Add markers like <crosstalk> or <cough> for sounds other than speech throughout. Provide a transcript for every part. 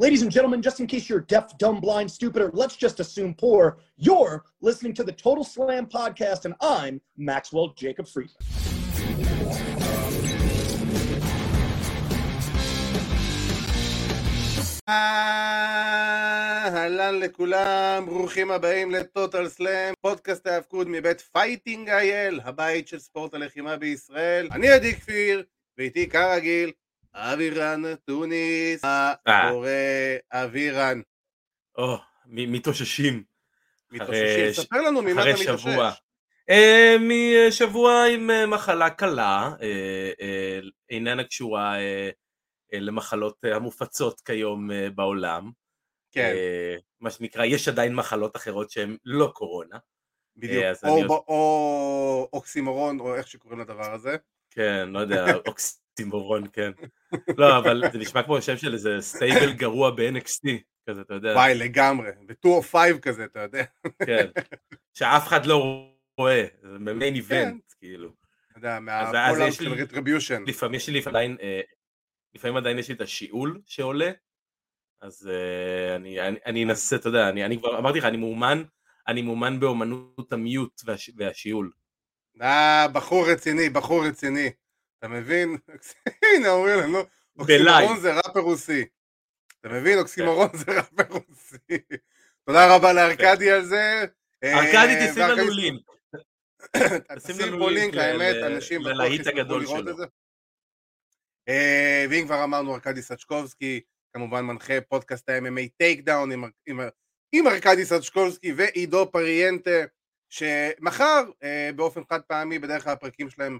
Ladies and gentlemen, just in case you're deaf, dumb, blind, stupid, or let's just assume poor, you're listening to the Total Slam podcast, and I'm Maxwell Jacob Friedman. אהלן לכולם, ברוכים הבאים ל Total Slam, פודקאסט ההאבקות מבית Fighting IL, הבית של ספורט הלחימה בישראל. אני עדי כפיר, ואיתי כרגיל, אבירן. מה אה. קורה אבירן? או, מתאוששים. מתאוששים, ספר לנו ממה אתה מתאושש. אה, משבוע עם אה, מחלה קלה, איננה קשורה למחלות המופצות כיום בעולם. כן, מה שנקרא, יש עדיין מחלות אחרות שהן לא קורונה. בדיוק. אני- או אוקסימורון, או איך שקוראים לדבר הזה. כן, לא יודע, <laughs> אוקסימורון, כן. לא, אבל זה נשמע כמו שם של איזה stable גרוע ב-NXT, כזה, אתה יודע. וואי, לגמרי. ב-205 כזה, אתה יודע. כן. שאף אחד לא רואה, זה main event, כאילו. אתה יודע, יש של Retribution. לפעמים יש לי עדיין, אה, לפעמים עדיין יש לי את השיעול שעולה, אז אה, אני, אנסה, אתה יודע, אני, כבר אמרתי לך, אני מאומן, אני מאומן באומנות המיוט והש, והשיעול. אה, בחור רציני, בחור רציני. אתה מבין? <laughs> הנה, אומרים לנו. אוקסימורון זה ראפר רוסי. אתה מבין? אוקסימורון זה ראפר רוסי. תודה רבה לארקדי על זה. אה, <coughs> תשים לנו לינק. תשים פה לינק האמת, אנשים בטוח ללהיט הגדול לראות שלו. את זה. אה, ואם כבר אמרנו, ארכדי סצ'קובסקי, כמובן מנחה פודקאסט ה-MMA Takedown עם- ארכדי סצ'קובסקי ועידו פריאנטה, שמחר אה, באופן חד פעמי, בדרך כלל הפרקים שלהם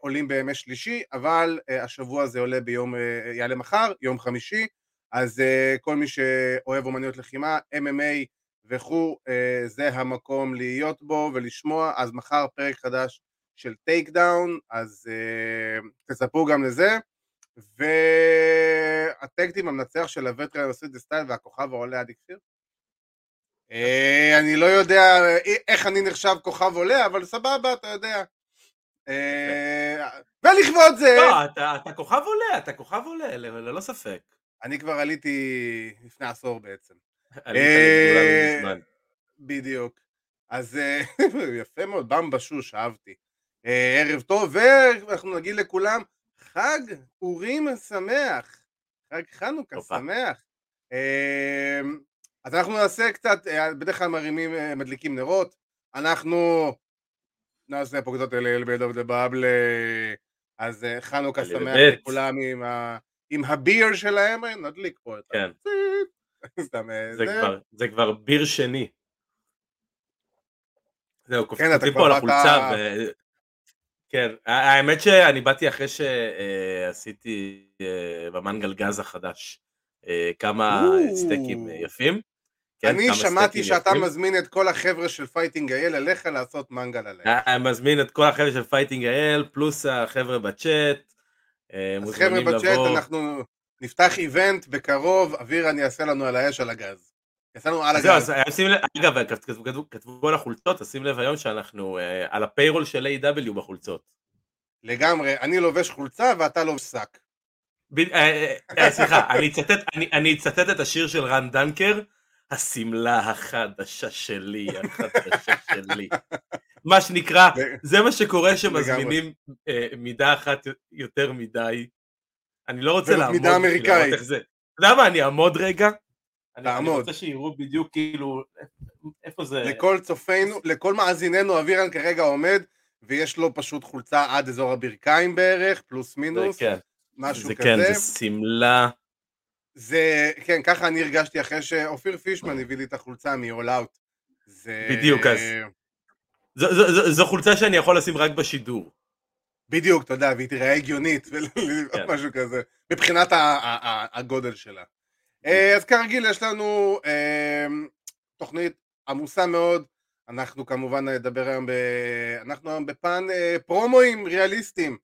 עולים בימי שלישי, אבל אה, השבוע זה עולה ביום, אה, יעלה מחר, יום חמישי, אז אה, כל מי שאוהב אומנויות לחימה, MMA וכו', אה, זה המקום להיות בו ולשמוע, אז מחר פרק חדש של טייק דאון, אז אה, תצפו גם לזה. והטקטים המנצח של הווטרן עושה דה סטייל והכוכב העולה עדי כפיר? אה, אני לא יודע אה, איך אני נחשב כוכב עולה, אבל סבבה, אתה יודע. אה, ולכבוד זה, לא, אתה, כוכב עולה, אתה כוכב עולה, ללא ספק. אני כבר עליתי לפני עשור בעצם. מזמן. בדיוק. אז אה, <laughs> יפה מאוד, במבה שוש, אהבתי. אה, ערב טוב, ואנחנו נגיד לכולם, חג אורים שמח. חג חנוכה. שמח. אה, אז אנחנו נעשה קצת, אה, בדרך כלל מרימים, אה, מדליקים נרות. אנחנו נעשה פה קצת אל בית אוף דה בבלה. אז אה, חנוכה שמח. לכולם עם ה- עם הביר שלהם, אה, נדליק פה את. כן. <laughs> סתם, אה, זה כבר, זה כבר ביר שני. זהו, כן, כותבים כבר פה על החולצה, ו... כן, האמת שאני באתי אחרי שעשיתי במנגל גז החדש כמה. סטייקים יפים. כן, אני שמעתי שאתה יפים. מזמין את כל החבר'ה של Fighting IL אליך לעשות מנגל עליהם. אני מזמין את כל החבר'ה של Fighting IL, פלוס החבר'ה בצ'אט. אה, אז חבר'ה בצ'אט. אנחנו נפתח איבנט בקרוב, אוויר אני אעשה לנו על האש על הגז. יעשה לנו על הגז. אגב, כתבו- על החולצות, שים לב היום שאנחנו אה, על הפיירול של A.W. בחולצות. לגמרי, אני לובש חולצה ואתה לובש שק. אה, אה, סליחה, אני אצטט את השיר של רן דנקר, השמלה החדשה שלי, החדשה שלי. מה שנקרא, זה מה שקורה שמזמינים אה, מידה אחת יותר מדי. אני לא רוצה לעמוד, מידה אמריקאית. זה. אתה יודע מה, אני אעמוד רגע. אני- אני תעמוד. רוצה שיראו בדיוק כאילו, איפה זה. לכל צופינו, לכל מאזיננו, אבירן כרגע עומד, ויש לו פשוט חולצה עד אזור הברכיים בערך, פלוס זה מינוס, כן, משהו זה כזה. כן, זה שמלה. זה, כן, ככה אני הרגשתי אחרי שאופיר פישמן הביא לי את החולצה מ-all out. זה... בדיוק, אז. זו- זו- זו- זו חולצה שאני יכול לשים רק בשידור. בדיוק, אתה יודע, והיא תיראה הגיונית, כן. <laughs> משהו כזה, מבחינת הגודל שלה. אה, אז כרגיל יש לנו אה, תוכנית עמוסה מאוד, אנחנו כמובן נדבר היום, ב... אנחנו היום בפן אה, פרומואים ריאליסטיים,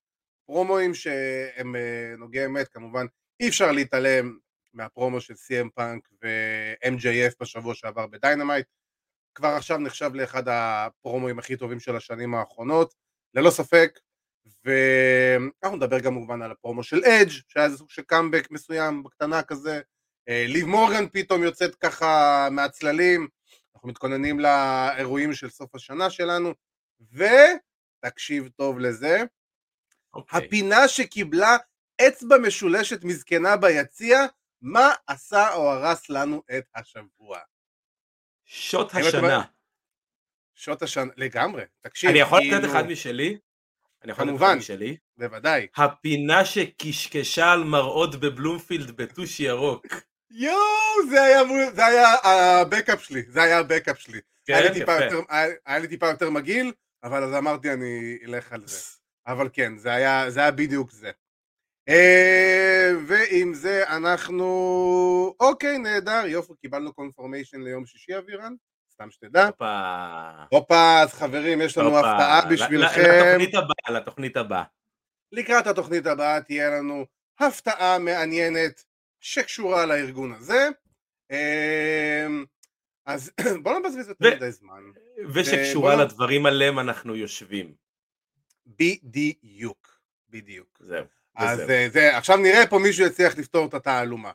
פרומואים שהם נוגעי אמת, כמובן אי אפשר להתעלם מהפרומו של CM Punk ו-MJF בשבוע שעבר ב Dynamite, כבר עכשיו נחשב לאחד הפרומואים הכי טובים של השנים האחרונות, ללא ספק, ואנחנו נדבר גם כמובן על הפרומו של אדג' שהיה איזה סוג של קאמבק מסוים, בקטנה כזה, אה, ליב מורגן פתאום יוצאת ככה מהצללים, אנחנו מתכוננים לאירועים של סוף השנה שלנו, ותקשיב טוב לזה, אוקיי. הפינה שקיבלה אצבע משולשת מזקנה ביציע, מה עשה או הרס לנו את השבוע? שוט השנה. שעות השנה, לגמרי, תקשיב, אני יכול לתת כאילו, אחד משלי? אני יכול לתת כמובן. אחד משלי? בוודאי. הפינה שקשקשה על מראות בבלומפילד בטוש ירוק. יואו, זה היה זה היה הבקאפ שלי, זה היה הבקאפ שלי. היה לי כן, טיפה יפה. יותר- היה- היה לי טיפה יותר מגעיל, אבל אז אמרתי אני אלך על זה. אבל כן, זה היה, זה היה בדיוק זה. אה, ועם זה אנחנו... אוקיי, נהדר, יופי, קיבלנו קונפורמיישן ליום שישי אבירן, סתם שתדע. הופה. הופה, אז חברים, יש לנו. הפתעה בשבילכם. לתוכנית הבאה, לתוכנית הבאה. לקראת התוכנית הבאה תהיה לנו הפתעה מעניינת שקשורה לארגון הזה. אמ, אז <clears throat> בואו לא נבזבז יותר מדי זמן. ושקשורה בוא- לדברים עליהם אנחנו יושבים. בדיוק, בדיוק. זהו. אז. אה, זה, עכשיו נראה פה מישהו יצליח לפתור את התעלומה.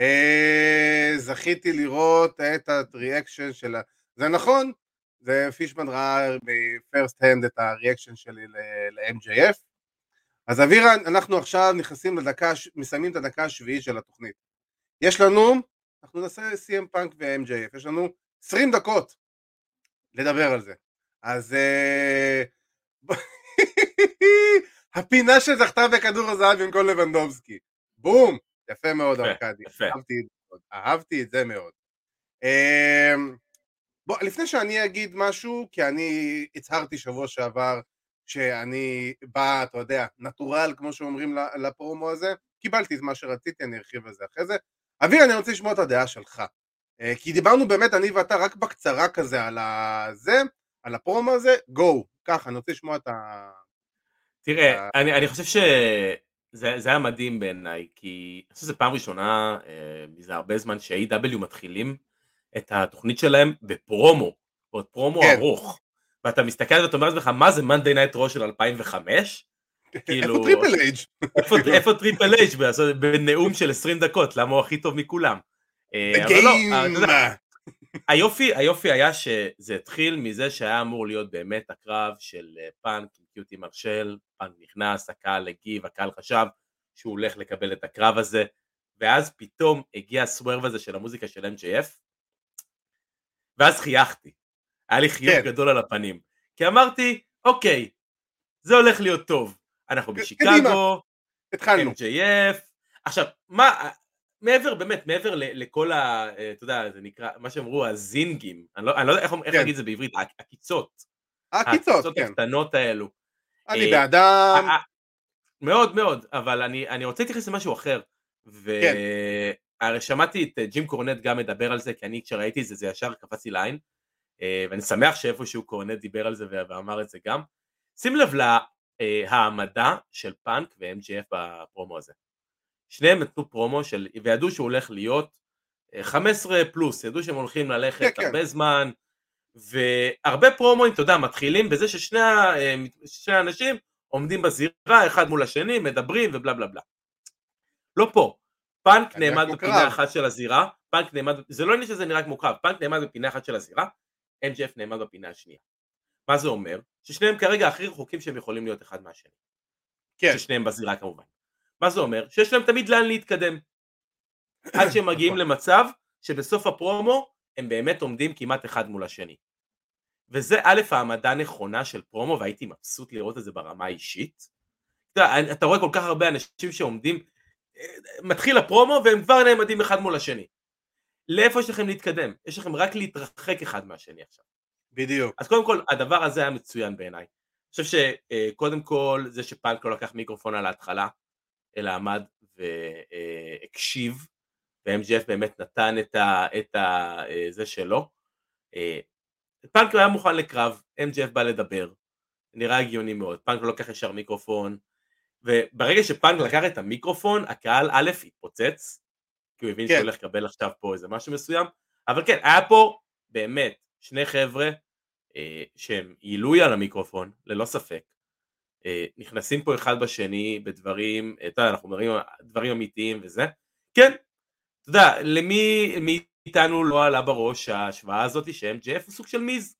אה, זכיתי לראות את ה reaction של ה... זה נכון, זה פישמן ראה ב first hand את ה reaction שלי ל-MJF. אז אבירן, אנחנו עכשיו נכנסים לדקה, מסיימים את הדקה השביעית של התוכנית. יש לנו, אנחנו נעשה CM Punk ו-MJF, יש לנו 20 דקות לדבר על זה. אז אה, <laughs> הפינה שזכתה בכדור הזהב במקום לבנדובסקי. בום! יפה מאוד, ארכדי. אהבתי את זה מאוד. אהבתי את זה מאוד. אמ, בוא, לפני שאני אגיד משהו, כי אני הצהרתי שבוע שעבר שאני בא, אתה יודע, נטורל, כמו שאומרים לפרומו הזה, קיבלתי את מה שרציתי, אני ארחיב על זה אחרי זה. אביר, אני רוצה לשמוע את הדעה שלך. אה, כי דיברנו באמת, אני ואתה, רק בקצרה כזה על הזה, על הפרומו הזה, גו. ככה, אני רוצה לשמוע את ה... תראה, אה, אני, אני חושב שזה זה היה מדהים בעיניי, כי אני חושב שזו פעם ראשונה אה, מזה הרבה זמן ש-AEW מתחילים את התוכנית שלהם בפרומו, עוד פרומו כן. ארוך, ואתה מסתכל ואתה אומר לעצמך, מה זה Monday Night Raw של 2005? <laughs> כאילו, איפה Triple H? איפה, איפה Triple H בנאום של 20 דקות, למה הוא הכי טוב מכולם? אה, אבל לא, היופי, היופי היה שזה התחיל מזה שהיה אמור להיות באמת הקרב של אה, פאנק עם קיוטי מרשל, פאנק נכנס, הקהל הגיב, הקהל חשב שהוא הולך לקבל את הקרב הזה, ואז פתאום הגיע הסוורב הזה של המוזיקה של MJF, ואז חייכתי, היה לי חיוך כן. גדול על הפנים, כי אמרתי, אוקיי, זה הולך להיות טוב, אנחנו. בשיקגו. MJF, עכשיו, מה, מעבר, באמת, מעבר לכל ה... אה, אתה יודע, זה נקרא, מה שאמרו, הזינגים, אני לא, אני לא יודע איך, איך כן. להגיד את זה בעברית, העקיצות, העקיצות, כן. הקטנות האלו. אני אה, אה, מאוד מאוד, אבל אני, אני רוצה להתייחס למשהו אחר, כן. והרי שמעתי את אה, ג'ים קורנט גם מדבר על זה, כי אני כשראיתי את זה, זה ישר קפץ לי לעין, אה, ואני שמח שאיפשהו קורנט דיבר על זה ו- ואמר את זה גם. שים לב להעמדה של פאנק ו-MJF בפרומו הזה. שניהם נתנו פרומו של, וידעו שהוא הולך להיות אה, 15 פלוס, ידעו שהם הולכים ללכת כן, כן. הרבה זמן, והרבה פרומואים, אתה יודע, מתחילים בזה ששני אה, שני האנשים עומדים בזירה, אחד מול השני, מדברים ובלה בלה בלה. לא פה. פאנק נעמד בפינה. אחת של הזירה, פאנק נעמד, זה לא עניין שזה נראה כמו קרב, פאנק נעמד בפינה אחת של הזירה, MJF נעמד בפינה השנייה. מה זה אומר? ששניהם כרגע הכי רחוקים שהם יכולים להיות אחד מהשני. כן. ששניהם בזירה כמובן. מה זה אומר? שיש להם תמיד לאן להתקדם. עד שהם מגיעים נכון. למצב שבסוף הפרומו הם באמת עומדים כמעט אחד מול השני. וזה א' העמדה נכונה של פרומו והייתי מבסוט לראות את זה ברמה האישית. אתה, אתה רואה כל כך הרבה אנשים שעומדים, אה, מתחיל הפרומו והם כבר נעמדים אחד מול השני. לאיפה יש לכם להתקדם? יש לכם רק להתרחק אחד מהשני עכשיו. בדיוק. אז קודם כל, הדבר הזה היה מצוין בעיניי. אני חושב שקודם כל, זה שפאנק לא לקח מיקרופון על ההתחלה, אלא עמד והקשיב, ו-MGF באמת נתן את, ה, את ה, אה, זה שלו. אה, פאנק היה מוכן לקרב, MGF בא לדבר, נראה הגיוני מאוד, פאנק לא לקח ישר מיקרופון, וברגע שפאנק לקח את המיקרופון, הקהל א' התפוצץ, כי הוא הבין כן. שהוא הולך לקבל עכשיו פה איזה משהו מסוים, אבל כן, היה פה באמת שני חבר'ה אה, שהם עילוי על המיקרופון, ללא ספק, נכנסים פה אחד בשני בדברים, אה, אתה יודע, אנחנו מדברים על דברים אמיתיים וזה, כן, אתה יודע, למי מאיתנו לא עלה בראש ההשוואה הזאת ש-MJF הוא סוג של מיז?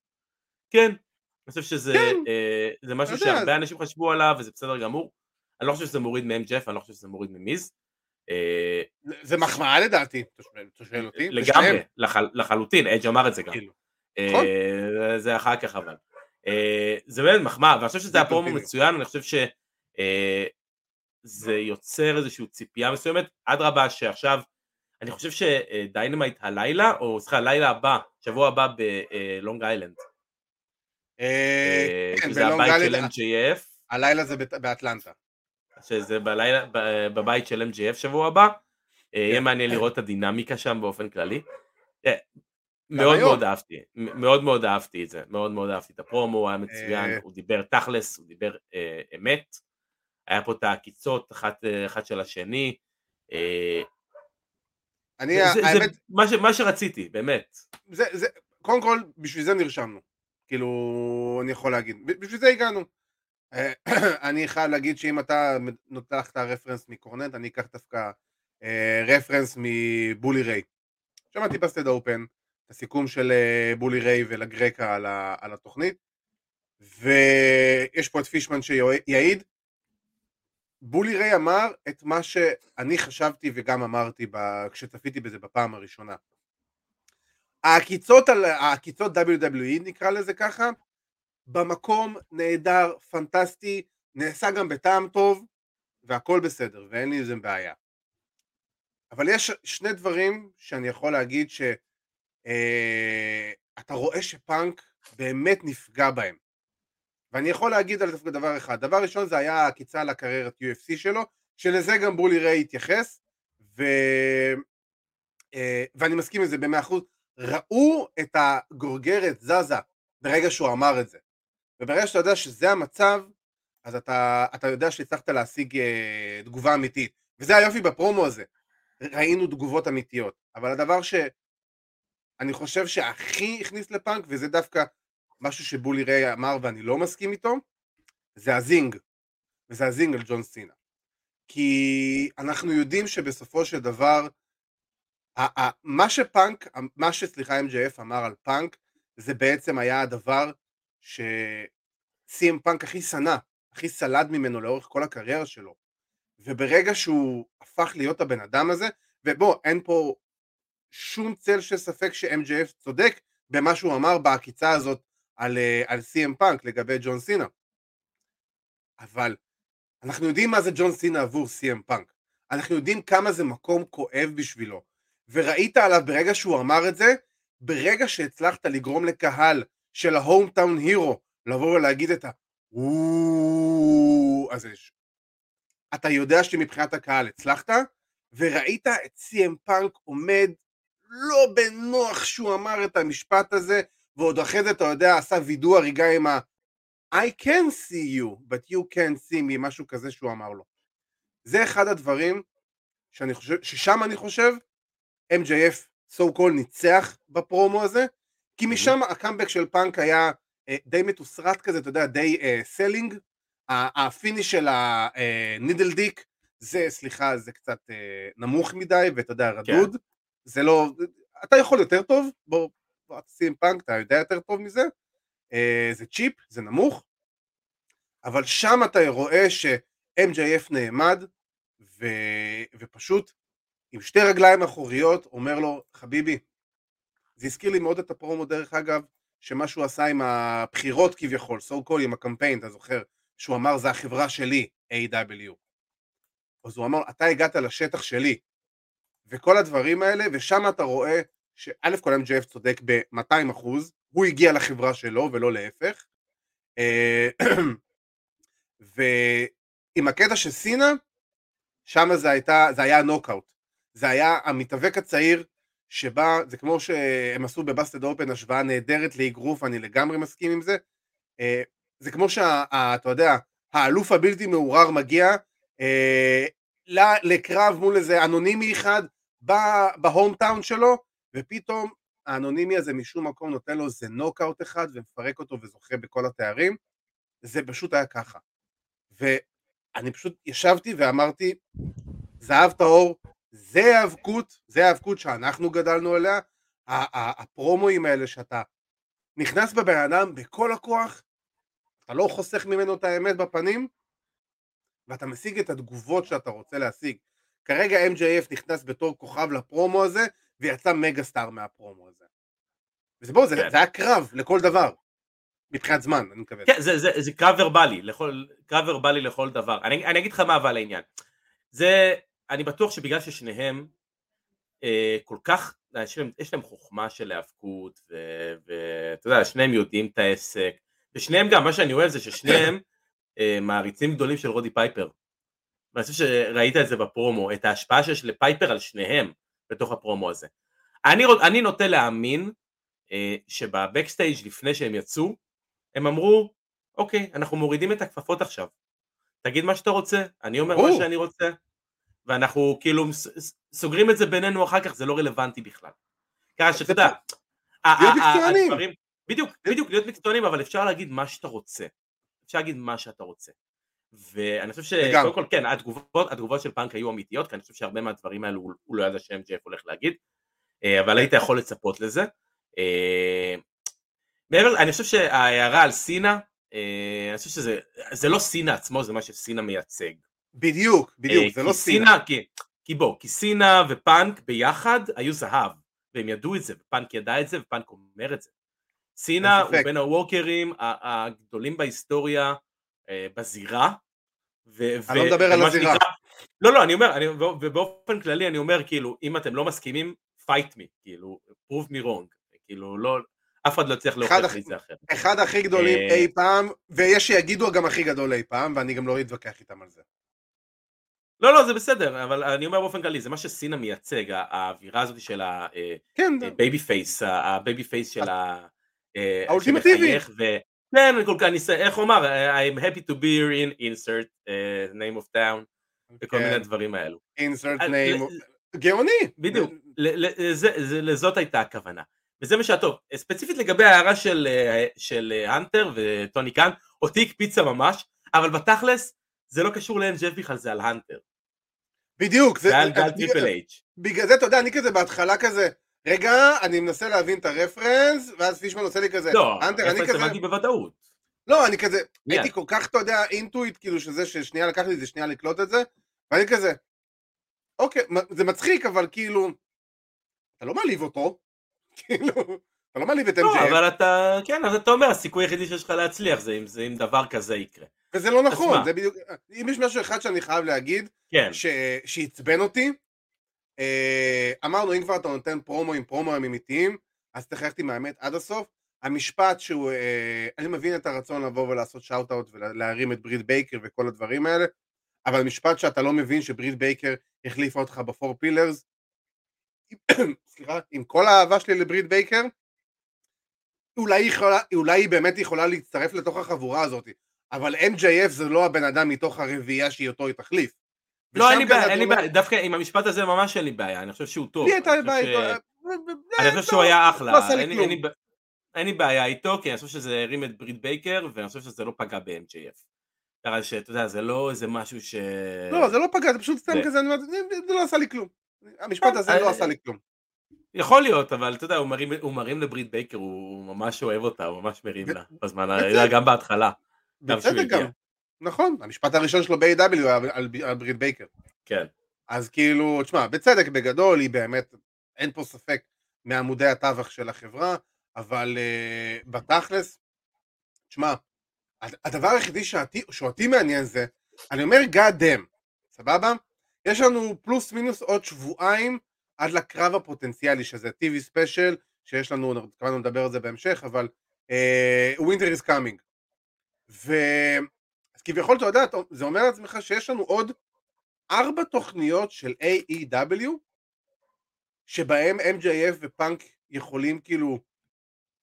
כן. אני חושב שזה כן. אה, משהו שהרבה אנשים חשבו עליו וזה בסדר גמור. אני לא חושב שזה מוריד מ-MJF, אני לא חושב שזה מוריד ממיז. אה, זה מחמאה לדעתי, אתה שואל- אותי. לגמרי, לחל- לחלוטין, אדג' אמר את זה גם. כאילו. אה, נכון. זה אחר כך אבל. אה, זה באמת מחמאה, ואני חושב שזה היה פרומו. מצוין, אני חושב שזה יוצר איזושהי ציפייה מסוימת, אדרבה שעכשיו, אני חושב ש Dynamite הלילה, או סליחה, הלילה הבא, שבוע הבא ב Long Island, אה, כן, שזה בלונג הבית של איילנד, MJF, הלילה זה באטלנטה. שזה בלילה, בבית של MJF שבוע הבא, אה, יהיה כן. מעניין לראות את הדינמיקה שם באופן כללי. מאוד. מאוד אהבתי, מאוד מאוד אהבתי את זה, מאוד מאוד אהבתי את הפרומו, הוא היה מצוין, אה. הוא דיבר תכלס, הוא דיבר אה, אמת, היה פה את העקיצות אחת, אה, של השני, אני, זה, האמת, זה מה, ש, מה שרציתי, באמת. זה, זה, קודם כל, בשביל זה נרשמנו. כאילו, אני יכול להגיד, בשביל זה הגענו. <clears throat> אני חייב להגיד שאם אתה נותח את הרפרנס מקורנט, אני אקח דווקא רפרנס מבולי ריי. שמעתי בסטד אופן את הסיכום של אה, בולי ריי ולגרקה על, על התוכנית, ויש פה את פישמן שיעיד. בולי ריי אמר את מה שאני חשבתי וגם אמרתי ב- כשצפיתי בזה בפעם הראשונה. העקיצות, על, העקיצות WWE נקרא לזה ככה, במקום נהדר, פנטסטי, נעשה גם בטעם טוב, והכל בסדר, ואין לי איזה בעיה. אבל יש שני דברים שאני יכול להגיד שאתה אה, רואה שפאנק באמת נפגע בהם. ואני יכול להגיד על זה דבר אחד. דבר ראשון זה היה העקיצה על הקריירת UFC שלו, שלזה גם בולי ריי התייחס, ו... אה, ואני מסכים עם זה במאה אחוז. ראו את הגורגרת זזה ברגע שהוא אמר את זה. וברגע שאתה יודע שזה המצב, אז אתה, אתה יודע שהצלחת להשיג אה, תגובה אמיתית. וזה היופי בפרומו הזה. ראינו תגובות אמיתיות. אבל הדבר שאני חושב שהכי הכניס לפאנק, וזה דווקא משהו שבולי ריי אמר ואני לא מסכים איתו, זה הזינג. וזה ה zing על ג'ון סינה. כי אנחנו יודעים שבסופו של דבר, מה שפאנק, מה שסליחה MJF אמר על פאנק, זה בעצם היה הדבר ש CM Punk הכי שנא, הכי סלד ממנו לאורך כל הקריירה שלו. וברגע שהוא הפך להיות הבן אדם הזה, ובוא, אין פה שום צל של ספק ש-MJF צודק במה שהוא אמר בעקיצה הזאת על, אה, על CM Punk לגבי ג'ון סינה. אבל אנחנו יודעים מה זה ג'ון סינה עבור CM Punk. אנחנו יודעים כמה זה מקום כואב בשבילו. וראית עליו ברגע שהוא אמר את זה, ברגע שהצלחת לגרום לקהל של ה hometown hero לבוא ולהגיד את ה... אז יש. אתה יודע שמבחינת הקהל הצלחת, וראית את CM Punk עומד לא בנוח שהוא אמר את המשפט הזה, ועוד אחרי זה אתה יודע עשה וידוא הריגה עם ה... I can see you, but you can't see me, משהו כזה שהוא אמר לו. זה אחד הדברים שאני חושב, ששם אני חושב, MJF so called ניצח בפרומו הזה, כי משם הקאמבק של פאנק היה אה, די מתוסרט כזה, אתה יודע, די סלינג, הפיניש של ה needle dick, זה, סליחה, זה קצת אה, נמוך מדי, ואתה יודע, רדוד, זה לא, אתה יכול יותר טוב, בוא, בוא תשים פאנק, אתה יודע יותר טוב מזה, אה, זה צ'יפ, זה נמוך, אבל שם אתה רואה ש-MJF נעמד, ו... ופשוט עם שתי רגליים אחוריות אומר לו, חביבי, זה הזכיר לי מאוד את הפרומו דרך אגב, שמה שהוא עשה עם הבחירות כביכול, so called עם הקמפיין, אתה זוכר, שהוא אמר זה החברה שלי, A.W. אז הוא אמר, אתה הגעת לשטח שלי, וכל הדברים האלה, ושם אתה רואה שא' כל MJF צודק ב-200 אחוז, הוא הגיע לחברה שלו ולא להפך, אה, <clears throat> ועם הקטע של סינה, שם זה, הייתה, זה היה נוקאוט, זה היה המתאבק הצעיר שבא, זה כמו שהם עשו בבאסטד אופן השוואה נהדרת לאגרוף, אני לגמרי מסכים עם זה, אה, זה כמו שאתה יודע, האלוף הבלתי מעורר מגיע אה, לקרב מול איזה אנונימי אחד בהום טאון שלו, ופתאום האנונימי הזה משום מקום נותן לו איזה נוקאוט אחד ומפרק אותו וזוכה בכל התארים, זה פשוט היה ככה. ואני פשוט ישבתי ואמרתי, זהב טהור, זה האבקות, זה האבקות שאנחנו גדלנו עליה, הפרומואים האלה שאתה נכנס בבן אדם בכל הכוח, אתה לא חוסך ממנו את האמת בפנים, ואתה משיג את התגובות שאתה רוצה להשיג. כרגע MJF נכנס בתור כוכב לפרומו הזה, ויצא מגה סטאר מהפרומו הזה. וזה בואו, זה, כן. זה היה קרב לכל דבר. מבחינת זמן, אני מקווה. כן, זה, זה, זה קרב ורבלי, לכל, קרב ורבלי לכל דבר. אני, אני אגיד לך מה אבל העניין. זה, אני בטוח שבגלל ששניהם אה, כל כך, להם, יש להם חוכמה של היאבקות, ואתה יודע, שניהם יודעים את העסק, ושניהם גם, מה שאני אוהב זה ששניהם אה, מעריצים גדולים של רודי פייפר. ואני חושב שראית את זה בפרומו, את ההשפעה שיש לפייפר על שניהם בתוך הפרומו הזה. אני, אני נוטה להאמין אה, שבבקסטייג' לפני שהם יצאו, הם אמרו, אוקיי, אנחנו מורידים את הכפפות עכשיו. תגיד מה שאתה רוצה, אני אומר מה שאני רוצה, ואנחנו כאילו סוגרים את זה בינינו אחר כך, זה לא רלוונטי בכלל. ככה שאתה יודע, להיות מקצוענים. בדיוק, בדיוק, להיות מקצוענים, אבל אפשר להגיד מה שאתה רוצה. אפשר להגיד מה שאתה רוצה. ואני חושב שקודם כל כן, התגובות, התגובות של פאנק היו אמיתיות, כי אני חושב שהרבה מהדברים האלו הוא לא ידע שהם ג'ף הולך להגיד, אה, אבל היית יכול לצפות לזה. אה, מעבר, אני חושב שההערה על סינה, אה, אני חושב שזה לא סינה עצמו, זה מה שסינה מייצג. בדיוק, בדיוק, זה לא סינה. כי, כי בוא, כי סינה ופאנק ביחד היו זהב, והם ידעו את זה, ופאנק ידע את זה, ופאנק אומר את זה. סינה הוא בין הווקרים הגדולים בהיסטוריה, בזירה. אני לא מדבר על הזירה. לא, לא, אני אומר, אני, ובאופן כללי אני אומר, כאילו, אם אתם לא מסכימים, fight me, כאילו, prove me wrong, כאילו, לא, אף אחד לא יצליח להוכיח לי את זה אחרת. אחד הכי גדולים אה, אי פעם, ויש שיגידו גם הכי גדול אי פעם, ואני גם לא אתווכח איתם על זה. לא, לא, זה בסדר, אבל אני אומר באופן כללי, זה מה שסינה מייצג, האווירה הזאת של ה babyface, ה babyface של ה... אה, האולטימטיבי. כן, כל כך, איך הוא אמר, I'm happy to be here in insert uh, name of town, וכל מיני כן. דברים האלו. insert name, גאוני. בדיוק, לזאת הייתה הכוונה. וזה מה שהטוב. ספציפית לגבי ההערה של, אה, של הנטר וטוני קאן, אותי הקפיצה ממש, אבל בתכלס זה לא קשור ל-MJF בכלל, זה על הנטר. בדיוק. זה על גל Triple H. בגלל זה אתה יודע, אני כזה בהתחלה כזה, רגע, אני מנסה להבין את ה reference, ואז פישמן עושה לי כזה, לא, reference הבנתי בוודאות. לא, אני כזה, הייתי כל כך, אתה יודע, אינטואיט, כאילו שזה ששנייה לקח לי זה שנייה לקלוט את זה, ואני כזה, אוקיי, זה מצחיק, אבל כאילו, אתה לא מעליב אותו, <laughs> כאילו, אתה לא מעליב את MJF. לא, אבל אתה, כן, אז אתה אומר, הסיכוי היחידי שיש לך להצליח זה אם, זה אם דבר כזה יקרה. וזה לא נכון, זה בדיוק, אם יש משהו אחד שאני חייב להגיד, כן. שעצבן אותי, אמרנו אם כבר אתה נותן פרומו עם פרומו אמיתיים, אז צריך ללכת עם עד הסוף. המשפט שהוא, אה, אני מבין את הרצון לבוא ולעשות shout out ולהרים את ברית בייקר וכל הדברים האלה, אבל משפט שאתה לא מבין שברית בייקר החליפה אותך ב Four Pillars, <coughs> סליחה, עם כל האהבה שלי לברית בייקר, אולי יכולה, אולי היא באמת יכולה להצטרף לתוך החבורה הזאת, אבל MJF זה לא הבן אדם מתוך הרביעייה שהיא אותו היא תחליף. לא, אין לי בעיה, אין לי בעיה, דווקא עם המשפט הזה ממש אין לי בעיה, אני חושב שהוא טוב. לי הייתה בעיה איתו. אני חושב שהוא היה אחלה. לא אין לי בעיה איתו, כי אני חושב שזה הרים את ברית בייקר, ואני חושב שזה לא פגע ב-MJF. ככה שאתה יודע, זה לא איזה משהו ש... לא, זה לא פגע, זה פשוט סתם כזה, זה לא עשה לי כלום. המשפט הזה לא עשה לי כלום. יכול להיות, אבל אתה יודע, הוא מרים לברית בייקר, הוא ממש אוהב אותה, הוא ממש מרים לה, בזמן, גם בהתחלה. בצדק גם. נכון, המשפט הראשון שלו ב-AEW על, על ברית בייקר. כן. אז כאילו, תשמע, בצדק בגדול היא באמת, אין פה ספק מעמודי התווך של החברה, אבל uh, בתכלס, תשמע, הדבר היחידי שאותי, שאותי מעניין זה, אני אומר God damn, סבבה? יש לנו פלוס מינוס עוד שבועיים עד לקרב הפוטנציאלי שזה TV ספיישל, שיש לנו, כמובן נדבר על זה בהמשך, אבל uh, Winter is coming. ו... כביכול, אתה יודע, זה אומר לעצמך שיש לנו עוד ארבע תוכניות של AEW, שבהם MJF ופאנק יכולים כאילו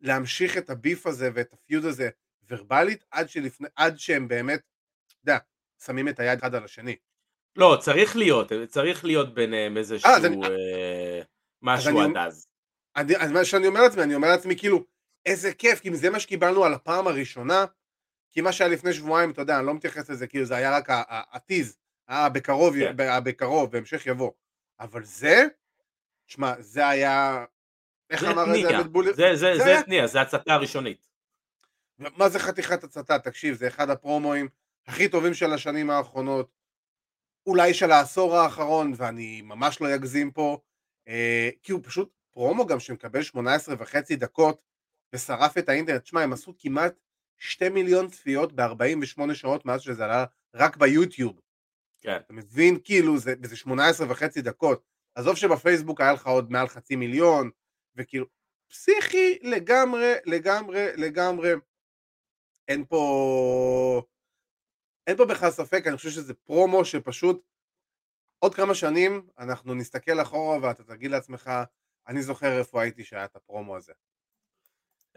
להמשיך את הביף הזה ואת הפיוד הזה ורבלית, עד, שלפני, עד שהם באמת, אתה יודע, שמים את היד אחד על השני. לא, צריך להיות, צריך להיות ביניהם איזשהו אה, אני, אה, משהו עד אז. אני, אז מה שאני אומר לעצמי, אני אומר לעצמי כאילו, איזה כיף, כי אם זה מה שקיבלנו על הפעם הראשונה, כי מה שהיה לפני שבועיים, אתה יודע, אני לא מתייחס לזה, כאילו זה היה רק הטיז, היה בקרוב, כן. בקרוב, בהמשך יבוא. אבל זה, שמע, זה היה, איך אמר את זה תניע, הבלבול? זה- זה זה זה היה- תניע, זה הצתה הראשונית. מה זה חתיכת הצתה? תקשיב, זה אחד הפרומואים הכי טובים של השנים האחרונות, אולי של העשור האחרון, ואני ממש לא אגזים פה, אה, כי הוא פשוט פרומו גם שמקבל 18 וחצי דקות ושרף את האינטרנט. שמע, הם עשו כמעט 2 מיליון צפיות ב-48 שעות מאז שזה עלה רק ביוטיוב. כן. אתה מבין? כאילו, זה, זה 18 וחצי דקות. עזוב שבפייסבוק היה לך עוד מעל חצי מיליון, וכאילו, פסיכי לגמרי, לגמרי, לגמרי. אין פה... אין פה בכלל ספק, אני חושב שזה פרומו שפשוט עוד כמה שנים אנחנו נסתכל אחורה ואתה תגיד לעצמך, אני זוכר איפה הייתי שהיה את הפרומו הזה.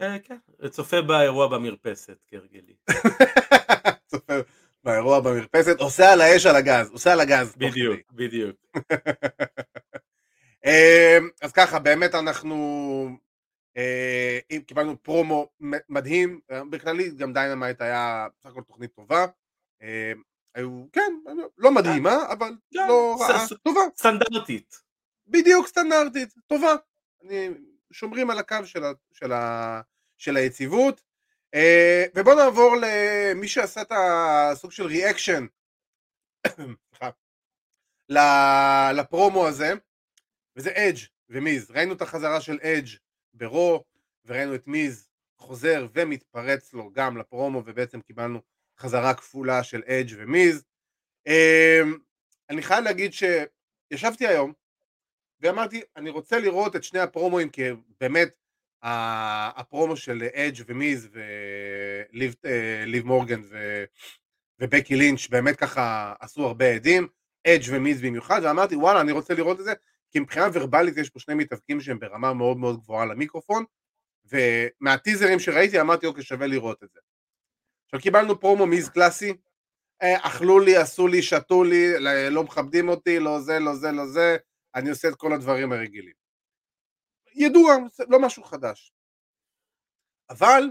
אה, כן, צופה באירוע במרפסת, כהרגלי. <laughs> צופה באירוע במרפסת, עושה על האש על הגז, עושה על הגז. בדיוק. בדיוק. <laughs> אמ, אז ככה, באמת אנחנו אה, קיבלנו פרומו מדהים, אה, בכללי גם דיינמייט היה בסך הכל תוכנית טובה. היו, כן, לא מדהימה, אבל לא ס- רעה, טובה, סטנדרטית. בדיוק סטנדרטית, טובה. אני, שומרים על הקו של, ה, של, ה, של היציבות. אה, ובואו נעבור למי שעשה את הסוג של reaction לפרומו הזה, וזה אדג' ומיז. ראינו את החזרה של אדג' ברואו, וראינו את מיז חוזר ומתפרץ לו גם לפרומו, ובעצם קיבלנו חזרה כפולה של אדג' ומיז. אמ, אני חייב להגיד שישבתי היום, ואמרתי, אני רוצה לראות את שני הפרומואים, כי באמת, הפרומו של אדג' ומיז וליב מורגן ו- ובקי לינץ' באמת ככה עשו הרבה עדים, אדג' ומיז במיוחד, ואמרתי וואלה אני רוצה לראות את זה, כי מבחינה ורבלית יש פה שני מתאבקים שהם ברמה מאוד מאוד גבוהה למיקרופון, ומהטיזרים שראיתי אמרתי אוקיי שווה לראות את זה. עכשיו קיבלנו פרומו מיז קלאסי, אה, אכלו לי, עשו לי, שתו לי, לא מכבדים אותי, לא זה, לא זה, לא זה, אני עושה את כל הדברים הרגילים. ידוע, זה לא משהו חדש. אבל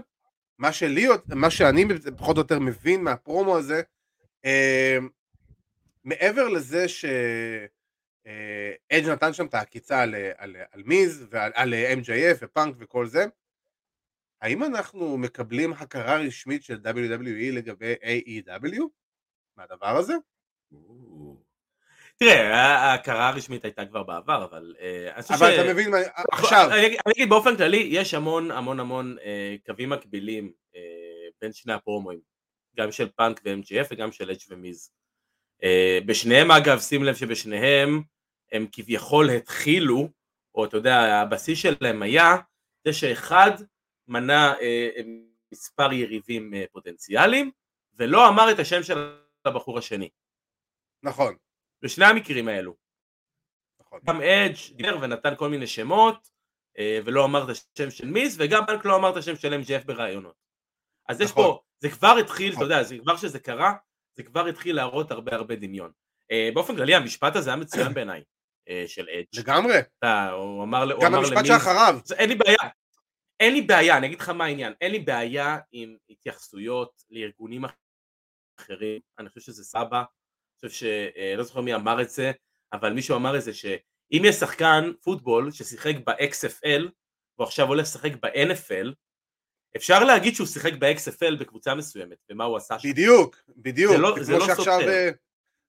מה שלי, מה שאני פחות או יותר מבין מהפרומו הזה, אה, מעבר לזה ש... אדג' נתן שם את העקיצה על, על, על מיז ועל על MJF ופאנק וכל זה, האם אנחנו מקבלים הכרה רשמית של WWE לגבי AEW מהדבר הזה? תראה, ההכרה הרשמית הייתה כבר בעבר, אבל... אה, אבל אתה מבין, מה- עכשיו, אני אגיד- באופן כללי, יש המון המון המון אה, קווים מקבילים אה, בין שני הפרומואים, גם של פאנק ו-MGF וגם של אדג' ומיז. בשניהם אגב, שים לב שבשניהם הם כביכול התחילו, או אתה יודע, הבסיס שלהם היה, זה שאחד מנה אה, מספר יריבים פוטנציאליים, ולא אמר את השם של הבחור השני. נכון, בשני המקרים האלו. נכון, גם אדג' דיבר ונתן כל מיני שמות אה, ולא אמר את השם של מיס וגם בנק לא אמר את השם של MGF בראיונות. אז יש נכון. פה, זה כבר התחיל, אתה נכון. יודע, זה כבר שזה קרה, זה כבר התחיל להראות הרבה הרבה דמיון. אה, באופן כללי המשפט הזה היה מצוין בעיניי, אה, של אדג'. לגמרי, אתה- הוא אמר הוא גם אמר המשפט שאחריו, אין לי בעיה, אין לי בעיה, אני אגיד לך מה העניין, אין לי בעיה עם התייחסויות לארגונים אחרים, אני חושב שזה סבא, חושב שלא זוכר מי אמר את זה, אבל מישהו אמר את זה שאם יש שחקן פוטבול ששיחק ב-XFL והוא עכשיו הולך לשחק ב-NFL, אפשר להגיד שהוא שיחק ב-XFL בקבוצה מסוימת, ומה הוא עשה שם. בדיוק, בדיוק, זה לא- זה לא שעכשיו, סותר. אה,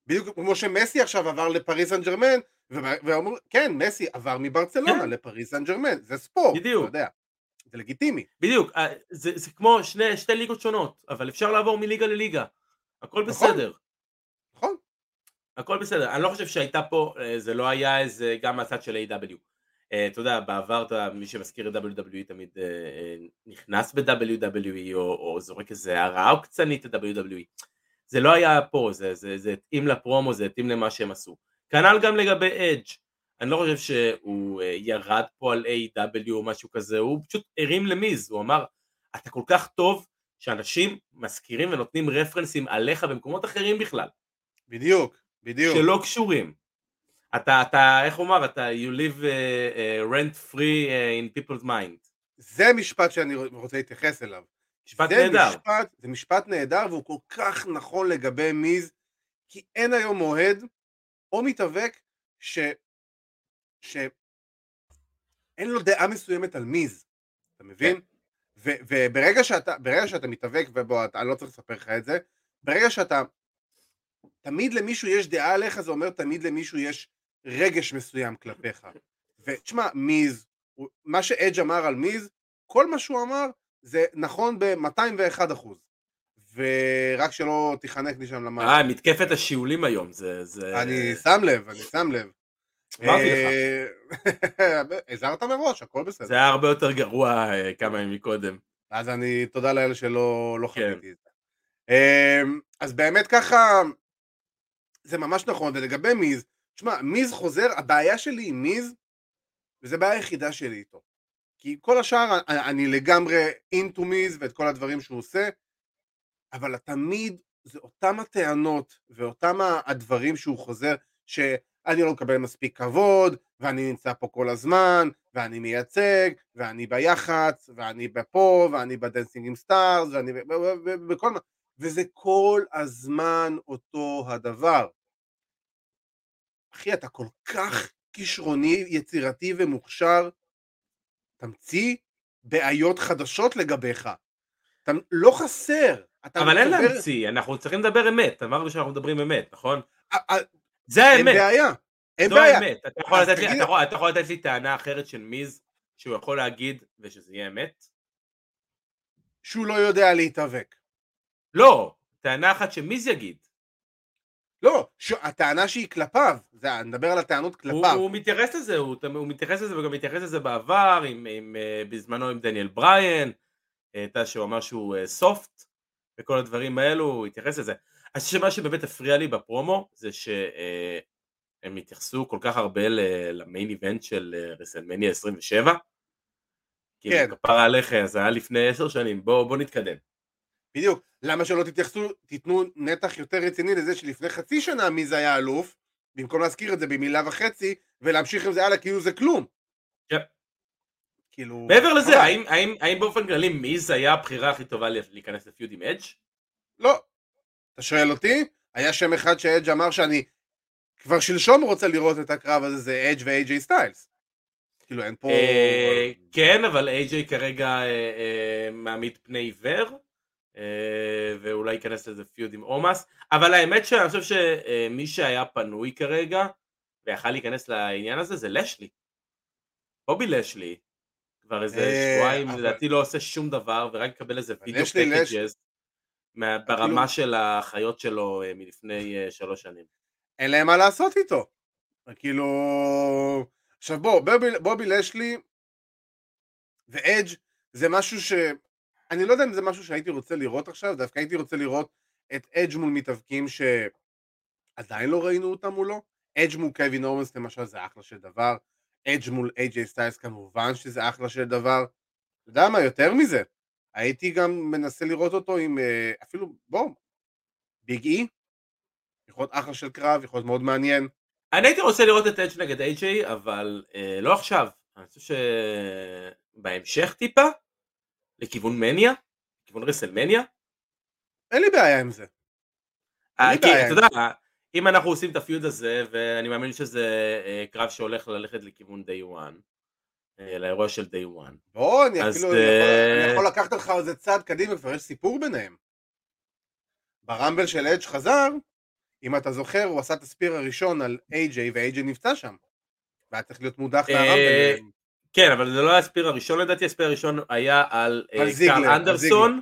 בדיוק כמו שמסי עכשיו עבר לפריס סן ג'רמן, ואמרו, כן, מסי עבר מברצלונה כן. לפריס סן ג'רמן, זה ספורט, בדיוק. אתה יודע, זה לגיטימי, בדיוק, אה, זה, זה כמו שני, שתי ליגות שונות, אבל אפשר לעבור מליגה לליגה, הכל נכון. בסדר. הכל בסדר, אני לא חושב שהייתה פה, אה, זה לא היה איזה, גם מהצד של A.W. אה, אתה יודע, בעבר, אתה, מי שמזכיר את WWE תמיד אה, נכנס ב-WWE או, או זורק איזה הרעה עוקצנית ל-WWE. זה לא היה פה, זה, זה, זה התאים לפרומו, זה התאים למה שהם עשו. כנ"ל גם לגבי אדג'. אני לא חושב שהוא ירד פה על A.W. או משהו כזה, הוא פשוט הרים למיז, הוא אמר, אתה כל כך טוב שאנשים מזכירים ונותנים רפרנסים עליך במקומות אחרים בכלל. בדיוק, בדיוק, שלא קשורים. אתה, אתה, איך הוא אמר, אתה, you live uh, uh, rent free uh, in people's mind. זה משפט שאני רוצה להתייחס אליו, משפט זה נהדר. משפט, זה משפט נהדר והוא כל כך נכון לגבי מיז, כי אין היום אוהד או מתאבק שאין לו דעה מסוימת על מיז, אתה מבין? כן. וברגע שאתה, שאתה מתאבק, ובוא, אני לא צריך לספר לך את זה, ברגע שאתה, תמיד למישהו יש דעה עליך, זה אומר תמיד למישהו יש רגש מסוים כלפיך. ותשמע, מיז, מה שאדג' אמר על מיז, כל מה שהוא אמר זה נכון ב-201 אחוז. ורק שלא תיחנק לי שם למעלה. אה, מתקפת השיעולים היום, זה... זה... אני שם לב, אני שם לב. אמרתי לך. אה, <laughs> הזהרת מראש, הכל בסדר. זה היה הרבה יותר גרוע אה, כמה ימים קודם. אז אני, תודה לאל שלא לא כן. חוויתי את זה. אמ, אז באמת ככה, זה ממש נכון, ולגבי מיז, תשמע, מיז חוזר, הבעיה שלי עם מיז, וזו הבעיה היחידה שלי איתו. כי כל השאר, אני, לגמרי אינטו מיז ואת כל הדברים שהוא עושה, אבל תמיד זה אותם הטענות ואותם הדברים שהוא חוזר, שאני לא מקבל מספיק כבוד, ואני נמצא פה כל הזמן, ואני מייצג, ואני ביח"צ, ואני בפה, ואני ב-Dancing with the Stars, ואני בכל מה, וזה כל הזמן אותו הדבר. אחי, אתה כל כך כישרוני, יצירתי ומוכשר, תמציא בעיות חדשות לגביך. אתה לא חסר. אתה אבל אין מדבר- להמציא, אנחנו צריכים לדבר אמת, אמרנו שאנחנו מדברים אמת, נכון? זה אין האמת, בעיה. אין בעיה. האמת. אתה יכול לתת לי- אתה יכול- אתה יכול לתת לי טענה אחרת של מיז, שהוא יכול להגיד ושזה יהיה אמת? שהוא לא יודע להתאבק. לא, טענה אחת שמיז יגיד. לא, ש... הטענה שהיא כלפיו, זה, אני מדבר על הטענות הוא, כלפיו. הוא מתייחס לזה, הוא, הוא מתייחס לזה וגם מתייחס לזה בעבר, עם, עם, אה, בזמנו עם דניאל בריין, אה, אתה שהוא אמר שהוא סופט, וכל הדברים האלו, הוא התייחס לזה. אני חושב שמה שבאמת הפריע לי בפרומו, זה שהם התייחסו כל כך הרבה ל- למיין איבנט של אה, רסלמניה 27. כן. כאילו כפרה עליך, זה היה לפני עשר שנים, בוא, בוא נתקדם. בדיוק. למה שלא תתייחסו, תיתנו נתח יותר רציני לזה שלפני חצי שנה מי זה היה אלוף, במקום להזכיר את זה במילה וחצי, ולהמשיך עם זה הלאה כאילו זה כלום. כן. כאילו... מעבר לזה. האם, האם, האם באופן כללי מיז היה הבחירה הכי טובה להיכנס לפיוד עם אדג'? לא. אתה שואל אותי? היה שם אחד שאדג' אמר שאני כבר שלשום רוצה לראות את הקרב הזה, זה אדג' ואיי-ג'יי סטיילס. כאילו אין פה... אה, כן, אבל איי-ג'יי כרגע אה, אה, מעמיד פני עיוור, ואולי ייכנס לזה feud עם עומוס, אבל האמת שאני חושב שמי שהיה פנוי כרגע, ויכל להיכנס לעניין הזה, זה לאשלי. בובי לאשלי, כבר איזה אה, שבועיים, לדעתי לא עושה שום דבר, ורק מקבל איזה video packages, ברמה של החיות שלו אה, מלפני אה, שלוש שנים. אין להם מה לעשות איתו. כאילו... עכשיו בוא, בובי, בובי לשלי ואדג' זה משהו ש... אני לא יודע אם זה משהו שהייתי רוצה לראות עכשיו, דווקא הייתי רוצה לראות את אדג' מול מתאבקים שעדיין לא ראינו אותם מולו. אדג' מול קווין אורמנס למשל זה אחלה של דבר. אדג' מול איי-ג'יי סטיילס כמובן שזה אחלה של דבר. אתה יודע מה, יותר מזה, הייתי גם מנסה לראות אותו עם אה, אפילו, בוא, ביג אי, יכול להיות אחלה של קרב, יכול להיות מאוד מעניין. אני הייתי רוצה לראות את אדג' נגד איי-ג'יי, אבל אה, לא עכשיו. אני חושב שבהמשך טיפה, לכיוון מניה, לכיוון רסלמניה. אין לי בעיה עם זה. אה, כי אתה יודע, אם אנחנו עושים את ה feud הזה, ואני מאמין שזה אה, קרב שהולך ללכת לכיוון Day One, לאירוע של Day One. בוא, אני אפילו אה, יכול, אני יכול לקחת אותך איזה צעד קדימה, כבר יש סיפור ביניהם. ברמבל של אדג' חזר, אם אתה זוכר, הוא עשה את ה spear הראשון על איי-ג'יי, ואיי-ג'יי נפצע שם. והיה צריך להיות מודח אה, מהרמבל. כן, אבל זה לא היה ה spear הראשון לדעתי, ה spear הראשון היה על אה, על זיגלר, קרל אנדרסון,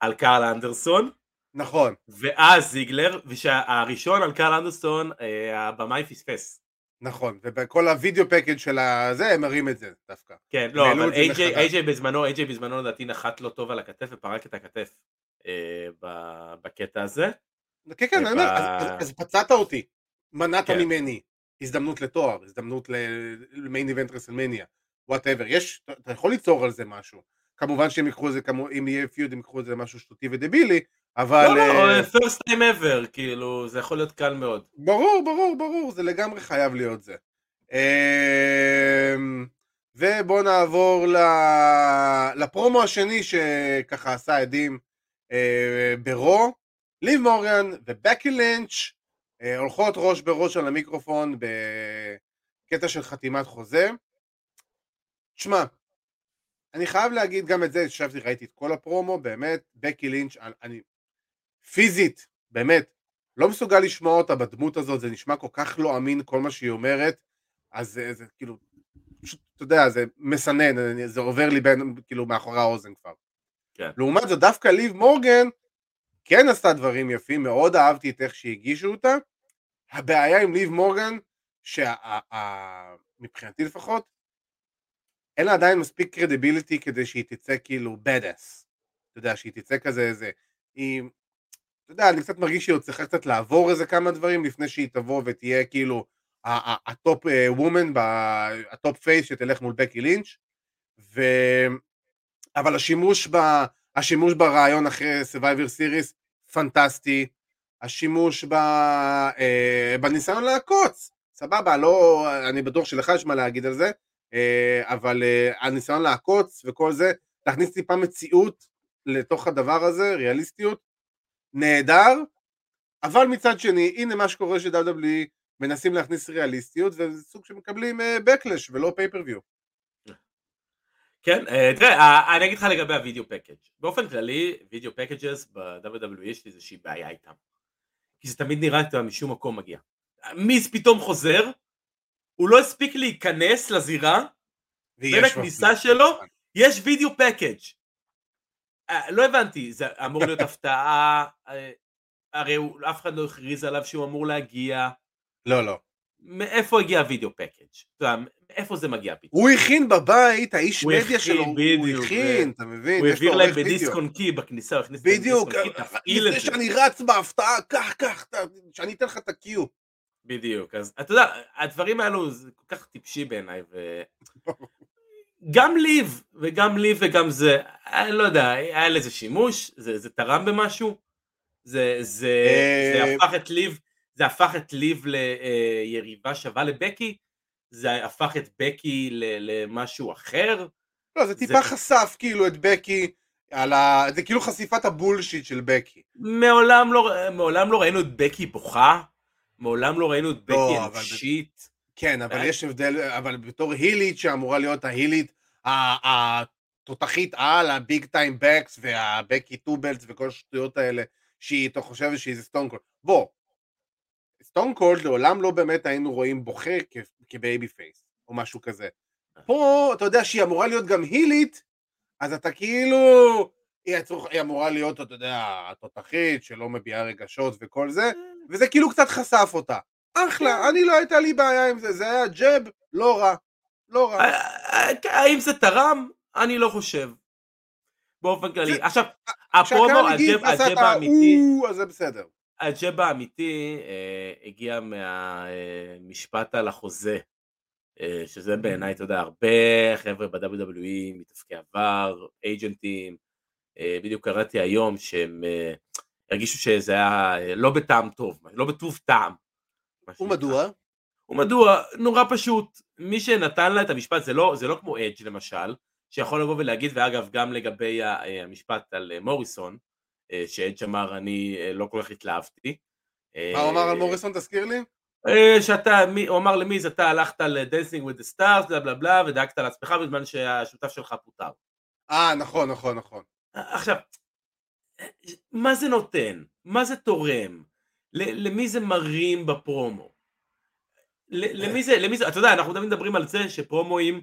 על קרל אנדרסון, נכון, ואז זיגלר, ושהראשון על קרל אנדרסון, אה, הבמאי פספס. נכון, ובכל ה video package של הזה, הם מראים את זה דווקא. כן, לא, אבל איי-ג'יי בזמנו, איי-ג'יי בזמנו לדעתי נחת לא טוב על הכתף ופרק את הכתף אה, בקטע הזה. כן, כן, אני אומר, וב- אז- אז- אז פצעת אותי, מנעת כן. ממני הזדמנות לתואר, הזדמנות ל main event רסלמניה, whatever, יש, אתה- יכול ליצור על זה משהו. כמובן שהם ייקחו את זה, כמו- אם יהיה feud הם ייקחו את זה למשהו שטותי ודבילי, אבל... לא, לא, אה, first time ever, כאילו, זה יכול להיות קל מאוד. ברור, ברור, ברור, זה לגמרי חייב להיות זה. אמ, ובואו נעבור ל- לפרומו השני שככה עשה עדים אה, ברו. ליב מורגן ובקי לינץ' אה, הולכות ראש בראש על המיקרופון ב... קטע של חתימת חוזה. שמע, אני חייב להגיד גם את זה, ישבתי, ראיתי את כל הפרומו, באמת, בקי לינץ', אני פיזית, באמת, לא מסוגל לשמוע אותה בדמות הזאת, זה נשמע כל כך לא אמין כל מה שהיא אומרת, אז זה, זה כאילו, פשוט, אתה יודע, זה מסנן, זה עובר לי בין, כאילו, מאחורי האוזן כבר. כן. לעומת זאת, דווקא ליב מורגן כן עשתה דברים יפים, מאוד אהבתי את איך שהגישו אותה. הבעיה עם ליב מורגן, שמבחינתי לפחות, אין לה עדיין מספיק קרדיביליטי כדי שהיא תצא כאילו בדאס. אתה יודע, שהיא תצא כזה איזה... היא... אתה יודע, אני קצת מרגיש שהיא עוד צריכה קצת לעבור איזה כמה דברים לפני שהיא תבוא ותהיה כאילו ה top woman, ה top face שתלך מול בקי לינץ', ו... אבל השימוש, ב... השימוש ברעיון אחרי Survivor Series פנטסטי, השימוש ב... אה, בניסיון לעקוץ, סבבה, לא, אני בטוח שלך יש מה להגיד על זה, אבל אה, הניסיון לעקוץ וכל זה, להכניס טיפה מציאות לתוך הדבר הזה, ריאליסטיות, נהדר, אבל מצד שני, הנה מה שקורה ש-WWE מנסים להכניס ריאליסטיות, וזה סוג שמקבלים backlash ולא pay-per-view. כן, תראה, אני אגיד לך לגבי ה video package. באופן כללי, video packages ב-WWE יש לי איזושהי בעיה איתם. כי זה תמיד נראה שאתה משום מקום מגיע. מיס פתאום חוזר, הוא לא הספיק להיכנס לזירה, בין הכניסה שלו, יש וידאו פקאג'. לא הבנתי, זה אמור להיות <laughs> הפתעה, אה, הרי אף אחד לא הכריז עליו שהוא אמור להגיע. לא, לא. מאיפה הגיע הווידאו פקאג'? איפה זה מגיע פתאום? הוא הכין בבית, האיש מדיה שלו, הוא הכין, אתה מבין? הוא העביר להם בדיסק און קי בכניסה, הוא הכניס בדיוק, לפני שאני רץ בהפתעה, קח, קח, שאני אתן לך את הקיו. בדיוק, אז אתה יודע, הדברים האלו זה כל כך טיפשי בעיניי, ו... גם ליב, וגם ליב וגם זה, אני לא יודע, היה לזה שימוש, זה, זה תרם במשהו, זה, זה, זה אה, הפך את ליב, זה הפך את ליב ליריבה שווה לבקי, זה הפך את בקי למשהו אחר. לא, זה טיפה זה... חשף כאילו את בקי, על ה... זה כאילו חשיפת ה bullshit של בקי. מעולם לא, מעולם לא ראינו את בקי בוכה, מעולם לא ראינו את בקי לא, אנושית. כן, אבל אה? יש הבדל, אבל בתור heel-ית שאמורה להיות ה heel-ית התותחית על ה Big Time Becks וה Becky Two Belts וכל השטויות האלה שהיא, אתה חושב שהיא סטון קולד. בוא, סטון קולד לעולם לא באמת היינו רואים בוכה כ babyface או משהו כזה. פה אתה יודע שהיא אמורה להיות גם heel-ית, אז אתה כאילו, היא, הצור, היא אמורה להיות, אתה יודע, התותחית שלא מביעה רגשות וכל זה, אה. וזה כאילו קצת חשף אותה. אחלה, כן. אני לא הייתה לי בעיה עם זה, זה היה jab, לא רע, לא רע. אה, האם זה תרם? אני לא חושב. באופן כללי. עכשיו, הפרומו, ה jab האמיתי, אז זה בסדר. הג'ב האמיתי אה, הגיע מהמשפט על החוזה, אה, שזה בעיניי, אתה יודע, הרבה חבר'ה ב-WWE, מתעסקי עבר, אייג'נטים, אה, בדיוק קראתי היום שהם אה, הרגישו שזה היה אה, לא בטעם טוב, לא בטוב טעם. ומדוע? ומדוע? נורא פשוט, מי שנתן לה את המשפט, זה לא, זה לא כמו אדג' למשל, שיכול לבוא ולהגיד, ואגב גם לגבי אה, המשפט על אה, מוריסון, שאדג' אמר אני לא כל כך התלהבתי. מה הוא אמר על מוריסון תזכיר לי? שאתה, הוא אמר למיז אתה הלכת ל Dancing with the Stars בלה בלה בלה ודאגת לעצמך בזמן שהשותף שלך פוטר. אה נכון נכון נכון. עכשיו, מה זה נותן? מה זה תורם? למי זה מרים בפרומו? למי זה, למי זה, אתה יודע, אנחנו תמיד מדברים על זה שפרומואים,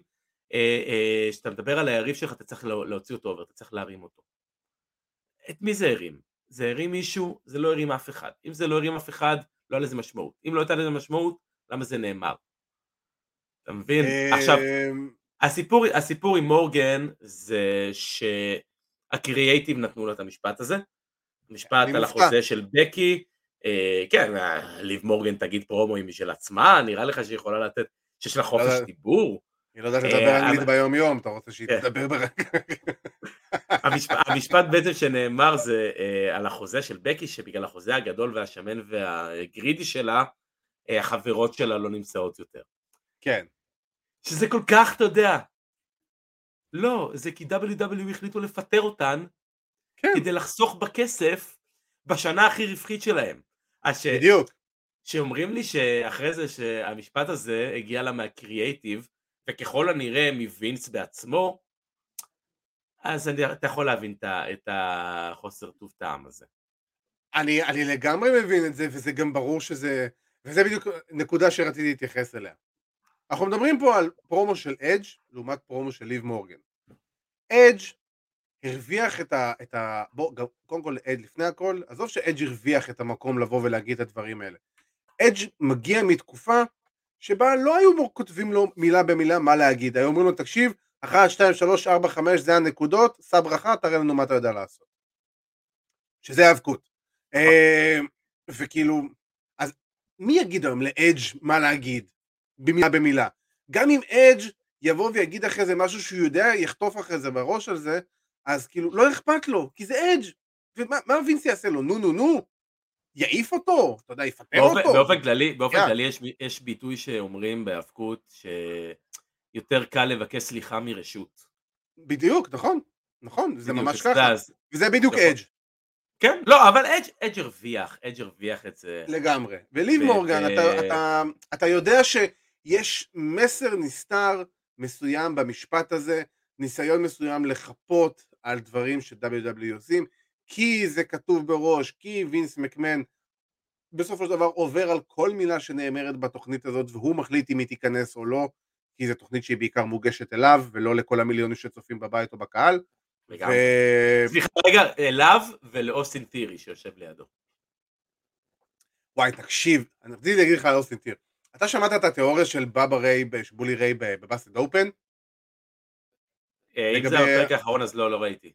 כשאתה מדבר על היריב שלך אתה צריך להוציא אותו עובר, אתה צריך להרים אותו. את מי זה הרים? זה הרים מישהו, זה לא הרים אף אחד. אם זה לא הרים אף אחד, לא היה לזה משמעות. אם לא הייתה לזה משמעות, למה זה נאמר? אתה מבין? עכשיו, אמ, הסיפור, הסיפור עם מורגן זה שהקריאייטיב נתנו לו את המשפט הזה. משפט על החוזה של בקי. אה, כן, ליב מורגן תגיד פרומואים משל עצמה, נראה לך שהיא יכולה לתת, שיש לה חופש לא דיבור. היא לא יודעת לדבר אה, אנגלית ביום יום, אתה רוצה שהיא כן. תדבר ברגע. המשפט בעצם שנאמר זה אה, על החוזה של בקי, שבגלל החוזה הגדול והשמן והגרידי שלה, אה, החברות שלה לא נמצאות יותר. כן. שזה כל כך, אתה יודע, לא, זה כי WW החליטו לפטר אותן, כן. כדי לחסוך בכסף בשנה הכי רווחית שלהם. ש... בדיוק. שאומרים לי שאחרי זה שהמשפט הזה הגיע לה מהקריאייטיב, וככל הנראה מווינס בעצמו, אז אני, אתה יכול להבין את החוסר טוב טעם הזה. אני, אני לגמרי מבין את זה, וזה גם ברור שזה, וזה בדיוק נקודה שרציתי להתייחס אליה. אנחנו מדברים פה על פרומו של אדג' לעומת פרומו של ליב מורגן. אדג' הרוויח את ה... את ה בוא, גם, קודם כל אדג' לפני הכל, עזוב שאדג' הרוויח את המקום לבוא ולהגיד את הדברים האלה. אדג' מגיע מתקופה שבה לא היו כותבים לו מילה במילה מה להגיד, היו אומרים לו תקשיב, 1, 2, 3, 4, 5 זה הנקודות, שא ברכה, תראה לנו מה אתה יודע לעשות. שזה האבקות. אה, וכאילו, אז מי יגיד היום לאדג' מה להגיד? במילה במילה. גם אם אדג' יבוא ויגיד אחרי זה משהו שהוא יודע, יחטוף אחרי זה בראש על זה, אז כאילו לא אכפת לו, כי זה אדג' ומה וינס יעשה לו? נו נו נו? יעיף אותו? אתה יודע, יפטר אותו? באופן כללי, באופן yeah. כללי יש, יש ביטוי שאומרים בהאבקות שיותר קל לבקש סליחה מרשות. בדיוק, נכון, נכון, זה ממש ככה, אז... וזה בדיוק אדג'. נכון. כן, לא, אבל אדג' הרוויח, אדג' הרוויח את זה. לגמרי. וליב מורגן, אתה, אתה, אתה יודע שיש מסר נסתר מסוים במשפט הזה, ניסיון מסוים לחפות על דברים ש-WW עושים, כי זה כתוב בראש, כי וינס מקמן בסופו של דבר עובר על כל מילה שנאמרת בתוכנית הזאת והוא מחליט אם היא תיכנס או לא, כי זו תוכנית שהיא בעיקר מוגשת אליו ולא לכל המיליונים שצופים בבית או בקהל. ו... סליחה רגע, אליו ולאוסטין טירי שיושב לידו. וואי תקשיב, אני רציתי להגיד לך על אוסטין טיר. אתה שמעת את התיאוריה של בבא ריי, בולי ריי בבאסטד אופן? אה, אם זה הפרק האחרון אז לא, לא ראיתי.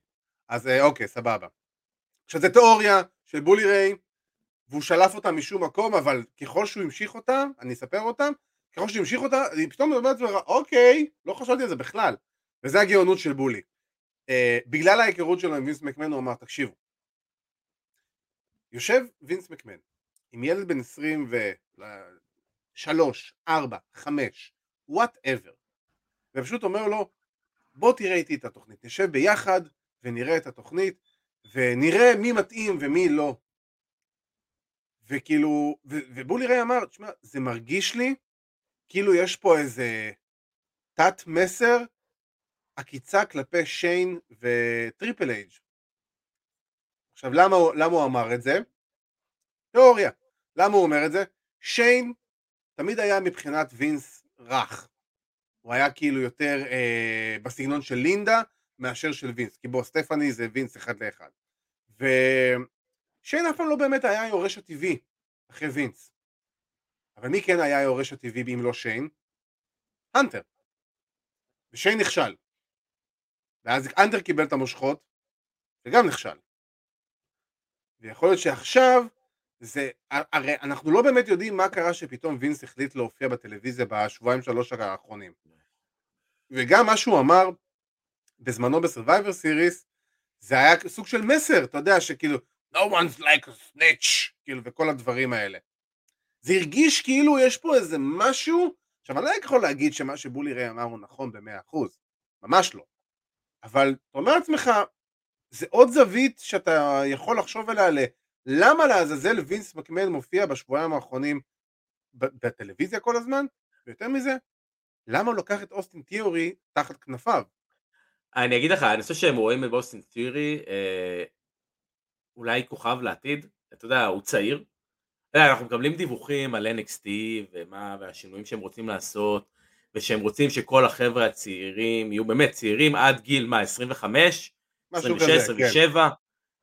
אז אה, אוקיי, סבבה. עכשיו זה תיאוריה של בולי ריי, והוא שלף אותה משום מקום, אבל ככל שהוא המשיך אותה, אני אספר אותה, ככל שהוא המשיך אותה, היא פתאום אומרת לעצמך, אוקיי, לא חשבתי על זה בכלל. וזה הגאונות של בולי. Uh, בגלל ההיכרות שלו עם וינס מקמן הוא אמר, תקשיבו, יושב וינס מקמן עם ילד בן 23, 4, 5, whatever, ופשוט אומר לו, בוא תראה איתי את התוכנית, נשב ביחד ונראה את התוכנית ונראה מי מתאים ומי לא. וכאילו, ו- ובולי ריי אמר, תשמע, זה מרגיש לי כאילו יש פה איזה תת מסר עקיצה כלפי שיין ו Triple H. עכשיו למה, למה הוא אמר את זה? תיאוריה. למה הוא אומר את זה? שיין תמיד היה מבחינת וינס רך. הוא היה כאילו יותר אה, בסגנון של לינדה מאשר של וינס, כי בוא, סטפני זה וינס אחד לאחד. ושיין אף פעם לא באמת היה היורש הטבעי אחרי וינס. אבל מי כן היה היורש הטבעי אם לא שיין? הנטר. ושיין נכשל. ואז האנטר קיבל את המושכות וגם נכשל. ויכול להיות שעכשיו זה, הרי אנחנו לא באמת יודעים מה קרה שפתאום וינס החליט להופיע בטלוויזיה בשבועיים שלוש האחרונים. וגם מה שהוא אמר בזמנו ב Survivor Series זה היה סוג של מסר, אתה יודע, שכאילו no one likes a snitch, כאילו, וכל הדברים האלה. זה הרגיש כאילו יש פה איזה משהו, עכשיו אני לא יכול להגיד שמה שבולי ריי אמר הוא נכון במאה אחוז, ממש לא. אבל אתה אומר לעצמך, זה עוד זווית שאתה יכול לחשוב עליה. למה לעזאזל וינס מקמן מופיע בשבועיים האחרונים בטלוויזיה כל הזמן? ויותר מזה, למה הוא לוקח את אוסטין תיאורי תחת כנפיו? אני אגיד לך, אני חושב שהם רואים באוסטין תיאורי אה, אולי כוכב לעתיד, אתה יודע, הוא צעיר. אנחנו מקבלים דיווחים על NXT ומה, והשינויים שהם רוצים לעשות, ושהם רוצים שכל החבר'ה הצעירים יהיו באמת צעירים עד גיל, מה, 25? 26, 27, כן.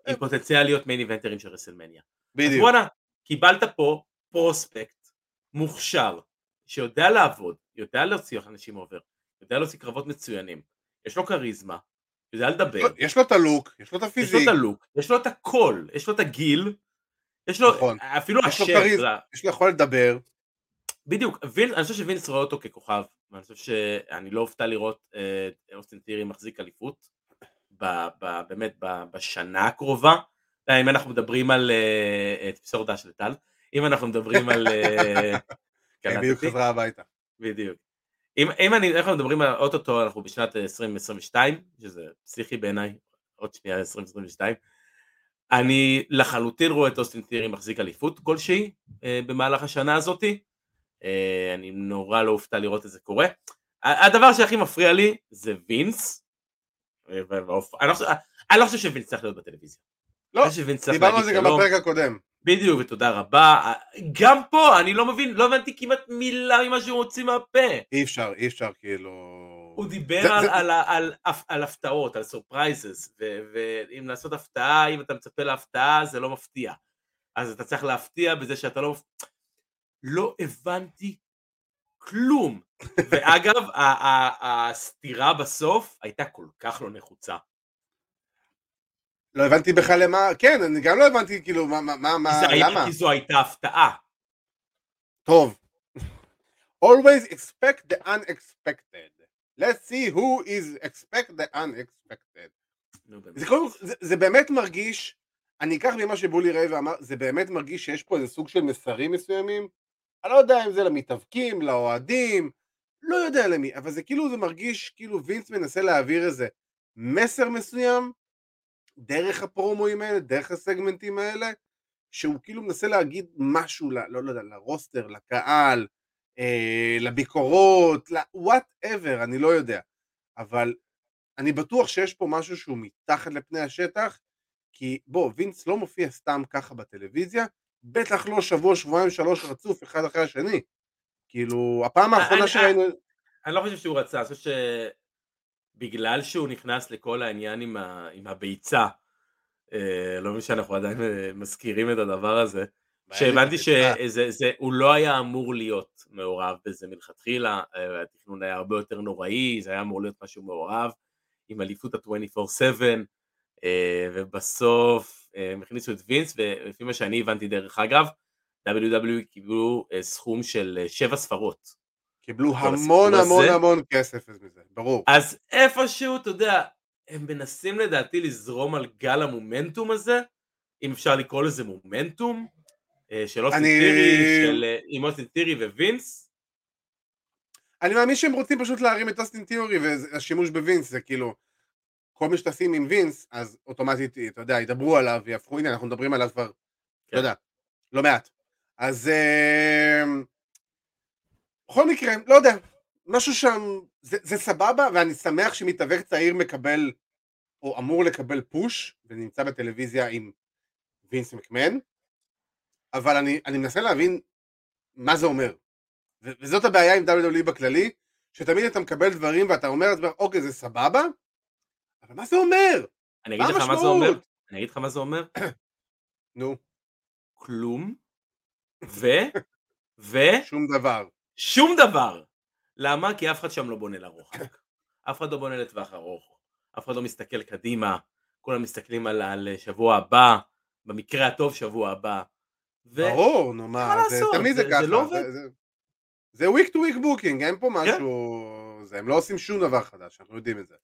עם פוטנציאל להיות מיין איבנטרים של רסלמניה. בדיוק. אז בואנה, קיבלת פה פרוספקט מוכשר, שיודע לעבוד, יודע להוציא אנשים עובר, יודע להוציא קרבות מצוינים, יש לו כריזמה, יודע לדבר. יש לו את הלוק, יש לו את הפיזיק. יש לו את הלוק, יש לו את הכל, יש לו את הגיל, יש לו נכון. אפילו השם. יש לו יכול לדבר. בדיוק, וין, אני חושב שווינס רואה אותו ככוכב, ואני חושב שאני לא אופתע לראות אה, אוסטין טירי מחזיק אליפות, ב, ב, באמת ב, בשנה הקרובה, אה, אם אנחנו מדברים על, אה, תפיסור הודעה של טל, אם אנחנו מדברים על... <laughs> כן, בדיוק חזרה הביתה. בדיוק. אם, אם אני, אנחנו מדברים על אוטוטו, אנחנו בשנת 2022, שזה פסיכי בעיניי, עוד שנייה 2022, אני לחלוטין רואה את אוסטין תיארי מחזיק אליפות כלשהי אה, במהלך השנה הזאתי. אה, אני נורא לא אופתע לראות את זה קורה. הדבר שהכי מפריע לי זה וינס. אה, אני לא חושב- לא שווינס צריך להיות בטלוויזיה. לא, דיברנו על זה גם. בפרק הקודם. בדיוק, ותודה רבה. גם פה, אני לא מבין, לא הבנתי כמעט מילה ממה שהוא מוציא מהפה. אי אפשר, אי אפשר כאילו... הוא דיבר זה- על, זה- על, על, על, על הפתעות, על surprises, ואם לעשות הפתעה, אם אתה מצפה להפתעה, זה לא מפתיע. אז אתה צריך להפתיע בזה שאתה לא... לא הבנתי כלום. ואגב, הסתירה בסוף הייתה כל כך לא נחוצה. לא הבנתי בכלל למה, כן, אני גם לא הבנתי כאילו מה, מה, מה, למה? כי זו הייתה הפתעה. טוב. always expect the unexpected. let's see who is expect the unexpected. זה, קודם, זה, זה באמת מרגיש, אני אקח ממה שבולי ריי ואמר, זה באמת מרגיש שיש פה איזה סוג של מסרים מסוימים, אני לא יודע אם זה למתאבקים, לאוהדים, לא יודע למי, אבל זה כאילו זה מרגיש כאילו וינס מנסה להעביר איזה מסר מסוים דרך הפרומואים האלה, דרך הסגמנטים האלה, שהוא כאילו מנסה להגיד משהו, ל, לא, לא יודע, לרוסטר, לקהל, אה, לביקורות, ל-whatever, אני לא יודע, אבל אני בטוח שיש פה משהו שהוא מתחת לפני השטח, כי בוא, וינס לא מופיע סתם ככה בטלוויזיה, בטח לא שבוע, שבועיים, שלוש רצוף, אחד אחרי השני. כאילו, הפעם האחרונה אני- שראינו... אני לא חושב שהוא רצה, אני חושב שבגלל שהוא נכנס לכל העניין עם, ה... עם הביצה, אה, לא מבין שאנחנו עדיין אה, מזכירים את הדבר הזה, שהבנתי שהוא לא היה אמור להיות מעורב בזה מלכתחילה, אה, התכנון היה הרבה יותר נוראי, זה היה אמור להיות משהו מעורב, עם אליפות ה-24/7, אה, ובסוף אה, הם הכניסו את וינס, ולפי מה שאני הבנתי דרך אגב, WWE קיבלו אה, סכום של אה, שבע ספרות. קיבלו המון המון הזה. המון כסף מזה, ברור. אז איפשהו, אתה יודע, הם מנסים לדעתי לזרום על גל המומנטום הזה, אם אפשר לקרוא לזה מומנטום, אה, של אוסטין אני- טירי, של עם אוסטין טירי ווינס. אני מאמין שהם רוצים פשוט להרים את אוסטין תיאורי והשימוש בווינס זה כאילו כל מי שתשים עם וינס אז אוטומטית אתה יודע ידברו עליו ויהפכו הנה אנחנו מדברים עליו כבר כן. לא יודע לא מעט אז אה, בכל מקרה לא יודע משהו שם זה, זה סבבה ואני שמח שמתאבק צעיר מקבל או אמור לקבל פוש ונמצא בטלוויזיה עם וינס מקמן אבל אני, אני מנסה להבין מה זה אומר וזאת הבעיה עם WWE בכללי, שתמיד אתה מקבל דברים ואתה אומר לעצמך, אוקיי, זה סבבה, אבל מה זה אומר? אני אגיד לך מה זה? אומר, אני אגיד לך מה זה אומר, נו, כלום, ו, <coughs> ו, שום דבר. שום דבר. למה? כי אף אחד שם לא בונה לרוחק. <coughs> אף אחד לא בונה לטווח ארוך. אף אחד לא מסתכל קדימה. כולם מסתכלים על, על שבוע הבא, במקרה הטוב שבוע הבא. ו... ברור, נו מה, זה, לעשות? תמיד זה, זה- ככה. זה לא. זה, זה, זה week to week booking, אין פה כן. משהו... זה, הם לא עושים שום דבר חדש, אנחנו יודעים את זה.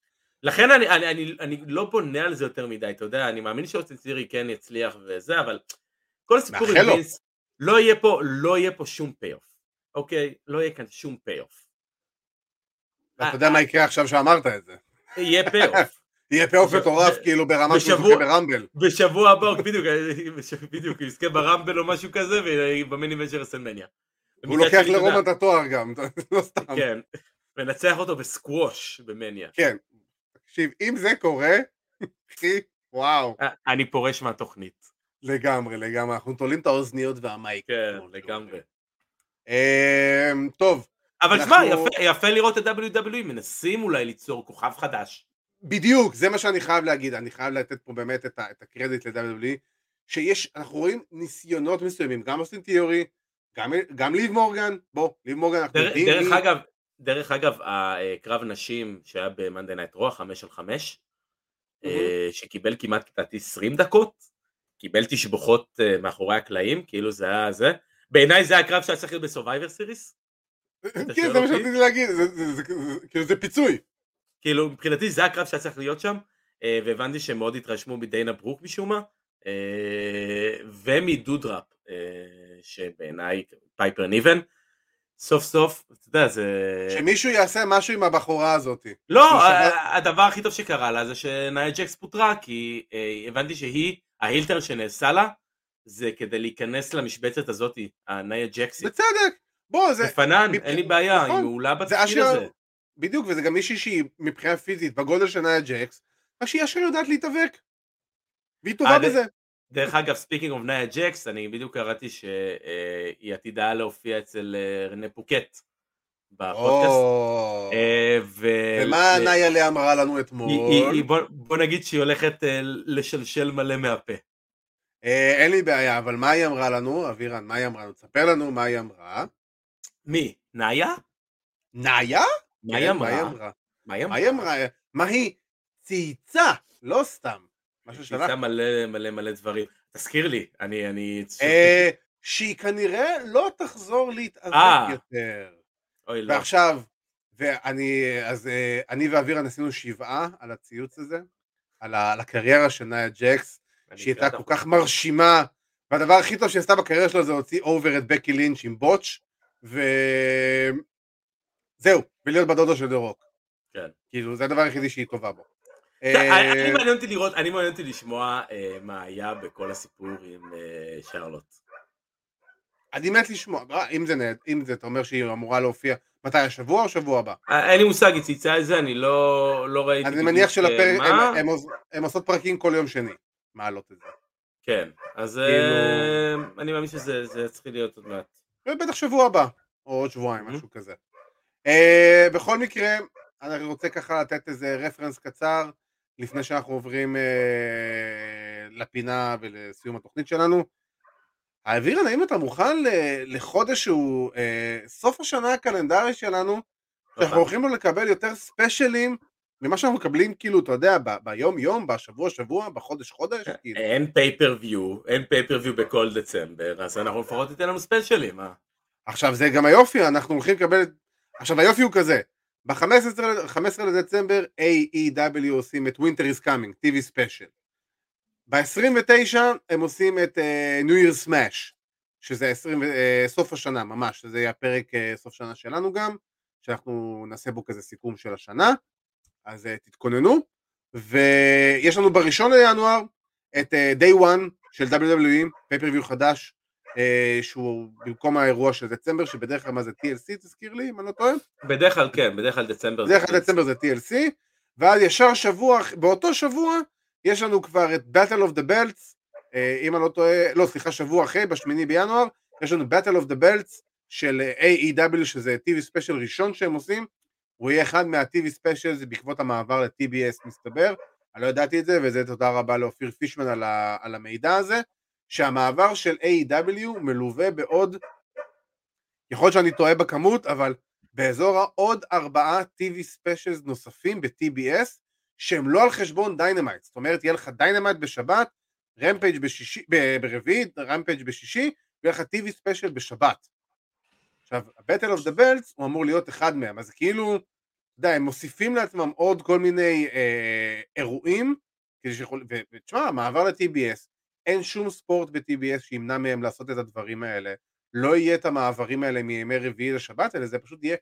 לכן אני, אני, אני, אני לא בונה על זה יותר מדי, אתה יודע, אני מאמין שאוסטין צירי כן יצליח וזה, אבל כל הסיפור עם. וינס, לא יהיה פה, לא יהיה פה שום payoff, אוקיי? לא יהיה כאן שום payoff. ואתה יודע מה יקרה עכשיו שאמרת את זה. יהיה payoff. <laughs> יהיה payoff מטורף, כאילו ברמה שהוא זוכה ב Rumble. בשבוע הבא, בדיוק, <laughs> בדיוק, יזכה ב Rumble או משהו כזה, וב main event של WrestleMania. הוא לוקח אתה לרומן את התואר גם, <laughs> לא סתם. כן, ומנצח אותו ב squash ב Mania. כן. תקשיב, אם זה קורה, <laughs> אחי, וואו. אני פורש מהתוכנית. לגמרי, לגמרי, אנחנו תולים את האוזניות והמייק. כן, לגמרי. אמ, טוב, אבל שמע, יפה- לראות את WWE, מנסים אולי ליצור כוכב חדש. בדיוק, זה מה שאני חייב להגיד, אני חייב לתת פה באמת את, הקרדיט ל-WWE, שיש, אנחנו רואים ניסיונות מסוימים, גם אוסטין תיאורי, גם, גם ליב מורגן, בוא, ליב מורגן, אנחנו יודעים דרך אגב, דרך אגב, הקרב נשים שהיה ב Monday Night Raw, חמש על חמש, אה, שקיבל כמעט לדעתי 20 דקות, קיבל תשבחות אה, מאחורי הקלעים, כאילו זה היה זה. בעיניי זה הקרב שהיה צריך להיות ב Survivor Series. כן, זה מה? שרציתי להגיד, כאילו זה פיצוי. כאילו מבחינתי זה הקרב שהיה צריך להיות שם, אה, והבנתי שהם מאוד התרשמו מדיינה ברוק משום מה, אה, ומדודרופ, אה, שבעיניי פייפר ניבן. סוף סוף, אתה יודע, זה... שמישהו יעשה משהו עם הבחורה הזאת. לא, הדבר הכי טוב שקרה לה זה שנאיה ג'קס פוטרה, כי אה, הבנתי שה heel turn שנעשה לה, זה כדי להיכנס למשבצת הזאת, הנאיה ג'קסי. בצדק. בוא, זה... זה fine, אין לי בעיה, היא נכון. מעולה בתפקיד הזה. בדיוק, וזה גם מישהי שהיא מבחינה פיזית בגודל של נאיה ג'קס, רק שהיא אשכרה יודעת להתאבק. והיא טובה אה, בזה. דרך אגב, speaking of נאיה ג'קס, אני בדיוק קראתי שהיא עתידה להופיע אצל אה, רנה פאקט בפודקאסט. אה, ו- ומה נאיה לאה אמרה לנו היא- אתמול? היא- בוא- בוא נגיד שהיא הולכת אה, לשלשל מלא מהפה. אין לי בעיה, אבל מה היא אמרה לנו? אבירן, מה היא אמרה לנו? תספר לנו מה היא אמרה. מי? נאיה? נאיה? מה היא כן, אמרה? מה היא אמרה? מה היא צייצה, לא סתם. היא ששלחת. עושה מלא מלא מלא דברים. תזכיר לי, אני... אני... אה, שהיא כנראה לא תחזור להתאבק אה. יותר. אוי לא. ועכשיו, ואני, אז אה, אני ואבירן עשינו שבעה על הציוץ הזה, על ה- על הקריירה של נאיה ג'קס, שהיא הייתה כל כך מרשימה, והדבר הכי טוב שהיא עשתה בקריירה שלה זה להוציא over את בקי לינץ' עם botch, וזהו, ולהיות בת דודה של דה רוק. כן. כאילו, זה הדבר היחידי שהיא טובה בו. אני- אה, מעניין אותי לראות, אני מעניין אותי לשמוע אה, מה היה בכל הסיפור עם אה, שרלוט. אני מת לשמוע, אם זה, נהד- אם זה, אתה אומר שהיא אמורה להופיע, מתי, השבוע או שבוע הבא? אין לי מושג, היא צייצה את זה, אני לא לא ראיתי אני מניח שלפרק. הם- הם עוז- הם עושות פרקים כל יום שני, מעלות את זה. כן, אז כאילו- אני מאמין שזה זה צריך להיות עוד מעט. בטח שבוע הבא, או עוד שבועיים. משהו כזה. בכל מקרה, אני רוצה ככה לתת איזה רפרנס קצר, לפני שאנחנו עוברים אה, לפינה ולסיום התוכנית שלנו. אבירן, האם אתה מוכן ל- לחודש שהוא אה, סוף השנה הקלנדרי שלנו, שאנחנו הולכים לו לקבל יותר ספיישלים ממה שאנחנו מקבלים, כאילו, אתה יודע, ב- ביום יום, בשבוע שבוע, בחודש חודש, כאילו. אין pay-per-view, אין pay-per-view בכל דצמבר, אז אנחנו לפחות ניתן לנו ספיישלים, אה? עכשיו זה גם היופי, אנחנו הולכים לקבל... עכשיו היופי הוא כזה, ב-15 לדצמבר AEW עושים את Winter is Coming, TV special. ב-29 הם עושים את uh, New Year Smash, שזה 20, uh, סוף השנה ממש, שזה יהיה הפרק uh, סוף שנה שלנו גם, שאנחנו נעשה בו כזה סיכום של השנה, אז uh, תתכוננו. ויש לנו בראשון לינואר את uh, Day One של WWE, פייפריוויו חדש, אה, שהוא במקום האירוע של דצמבר, שבדרך כלל מה זה TLC, תזכיר לי, אם אני לא טועה? בדרך כלל כן, בדרך כלל דצמבר. בדרך זה כלל דצמבר זה TLC, ואז ישר שבוע, באותו שבוע, יש לנו כבר את Battle of the Belts, אה, אם אני לא טועה, לא, סליחה, שבוע אחרי, בשמיני בינואר, יש לנו Battle of the Belts של אה, AEW, שזה TV special ראשון שהם עושים, הוא יהיה אחד מה-TV special בעקבות המעבר ל-TBS מסתבר, אני לא ידעתי את זה, וזה תודה רבה לאופיר פישמן על, ה- על המידע הזה, שהמעבר של AEW מלווה בעוד, יכול להיות שאני טועה בכמות, אבל באזור העוד ארבעה TV specials נוספים ב-TBS, שהם לא על חשבון Dynamite, זאת אומרת יהיה לך Dynamite בשבת, Rampage בשישי, ב- ברביעי, Rampage בשישי, ויהיה לך TV special בשבת. עכשיו, ה-Battle of the Belts הוא אמור להיות אחד מהם, אז כאילו, אתה הם מוסיפים לעצמם עוד כל מיני אה, אירועים, כדי שיכול, ותשמע, המעבר ל-TBS, אין שום ספורט ב-TBS שימנע מהם לעשות את הדברים האלה, לא יהיה את המעברים האלה מימי רביעי לשבת, אלא זה פשוט יהיה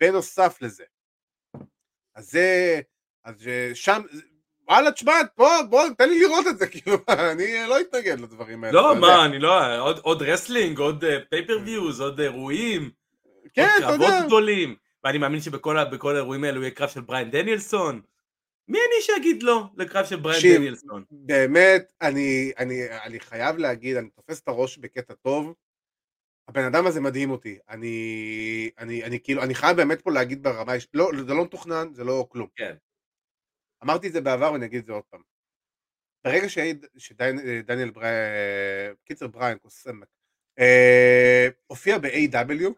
בנוסף לזה. אז זה, אז אה, שם, וואלה, תשמע, בוא, בוא, תן לי לראות את זה, <laughs> כאילו, אני לא אתנגד לדברים האלה. לא. מה, אני לא, עוד- עוד wrestling, עוד pay-per-views, עוד אירועים, כן, עוד אתה קרבות יודע. גדולים, ואני מאמין שבכל האירועים האלו יהיה קרב של בריין דניאלסון. מי אני שאגיד לא לקרב של בריין דניאלסון? באמת, אני, אני, אני חייב להגיד, אני תופס את הראש בקטע טוב, הבן אדם הזה מדהים אותי, אני, אני, אני כאילו, אני חייב באמת פה להגיד ברמה, האיש- לא, זה לא מתוכנן, זה לא כלום. כן. אמרתי את זה בעבר ואני אגיד את זה עוד פעם. ברגע שדניאל בריין, קיצר בריין, קוסמק, אה, הופיע ב-AW,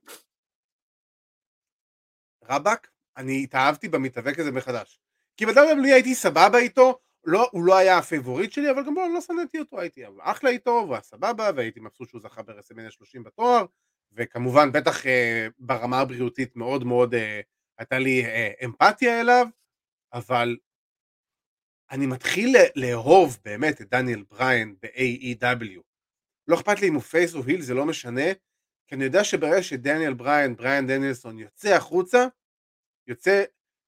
רבאק, אני התאהבתי במתאבק הזה מחדש. כי ב-WWE הייתי סבבה איתו, לא, הוא לא היה ה favorite שלי, אבל גם בוא, לא שנאתי אותו, הייתי אחלה איתו, הוא היה סבבה, והייתי מבסוט שהוא זכה ברסמניה 30 בתואר, וכמובן, בטח אה, ברמה הבריאותית מאוד מאוד אה, הייתה לי אה, אמפתיה אליו, אבל אני מתחיל לאהוב באמת את דניאל בריין ב-AEW. לא אכפת לי אם הוא face או heel, זה לא משנה, כי אני יודע שברגע שדניאל בריין, בריין דניאלסון יוצא החוצה, יוצא,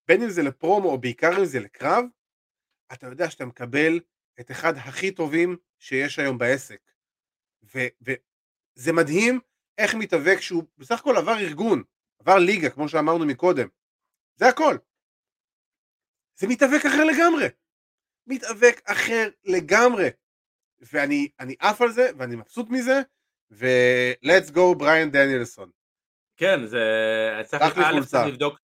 בין אם זה לפרומו או בעיקר אם זה לקרב, אתה יודע שאתה מקבל את אחד הכי טובים שיש היום בעסק. וזה מדהים איך מתאבק שהוא בסך הכל עבר ארגון, עבר ליגה, כמו שאמרנו מקודם. זה הכל. זה מתאבק אחר לגמרי. מתאבק אחר לגמרי. ואני עף על זה, ואני מבסוט מזה, ו-let's go בריאן דניאלסון. כן, זה... צריך, לבדוק,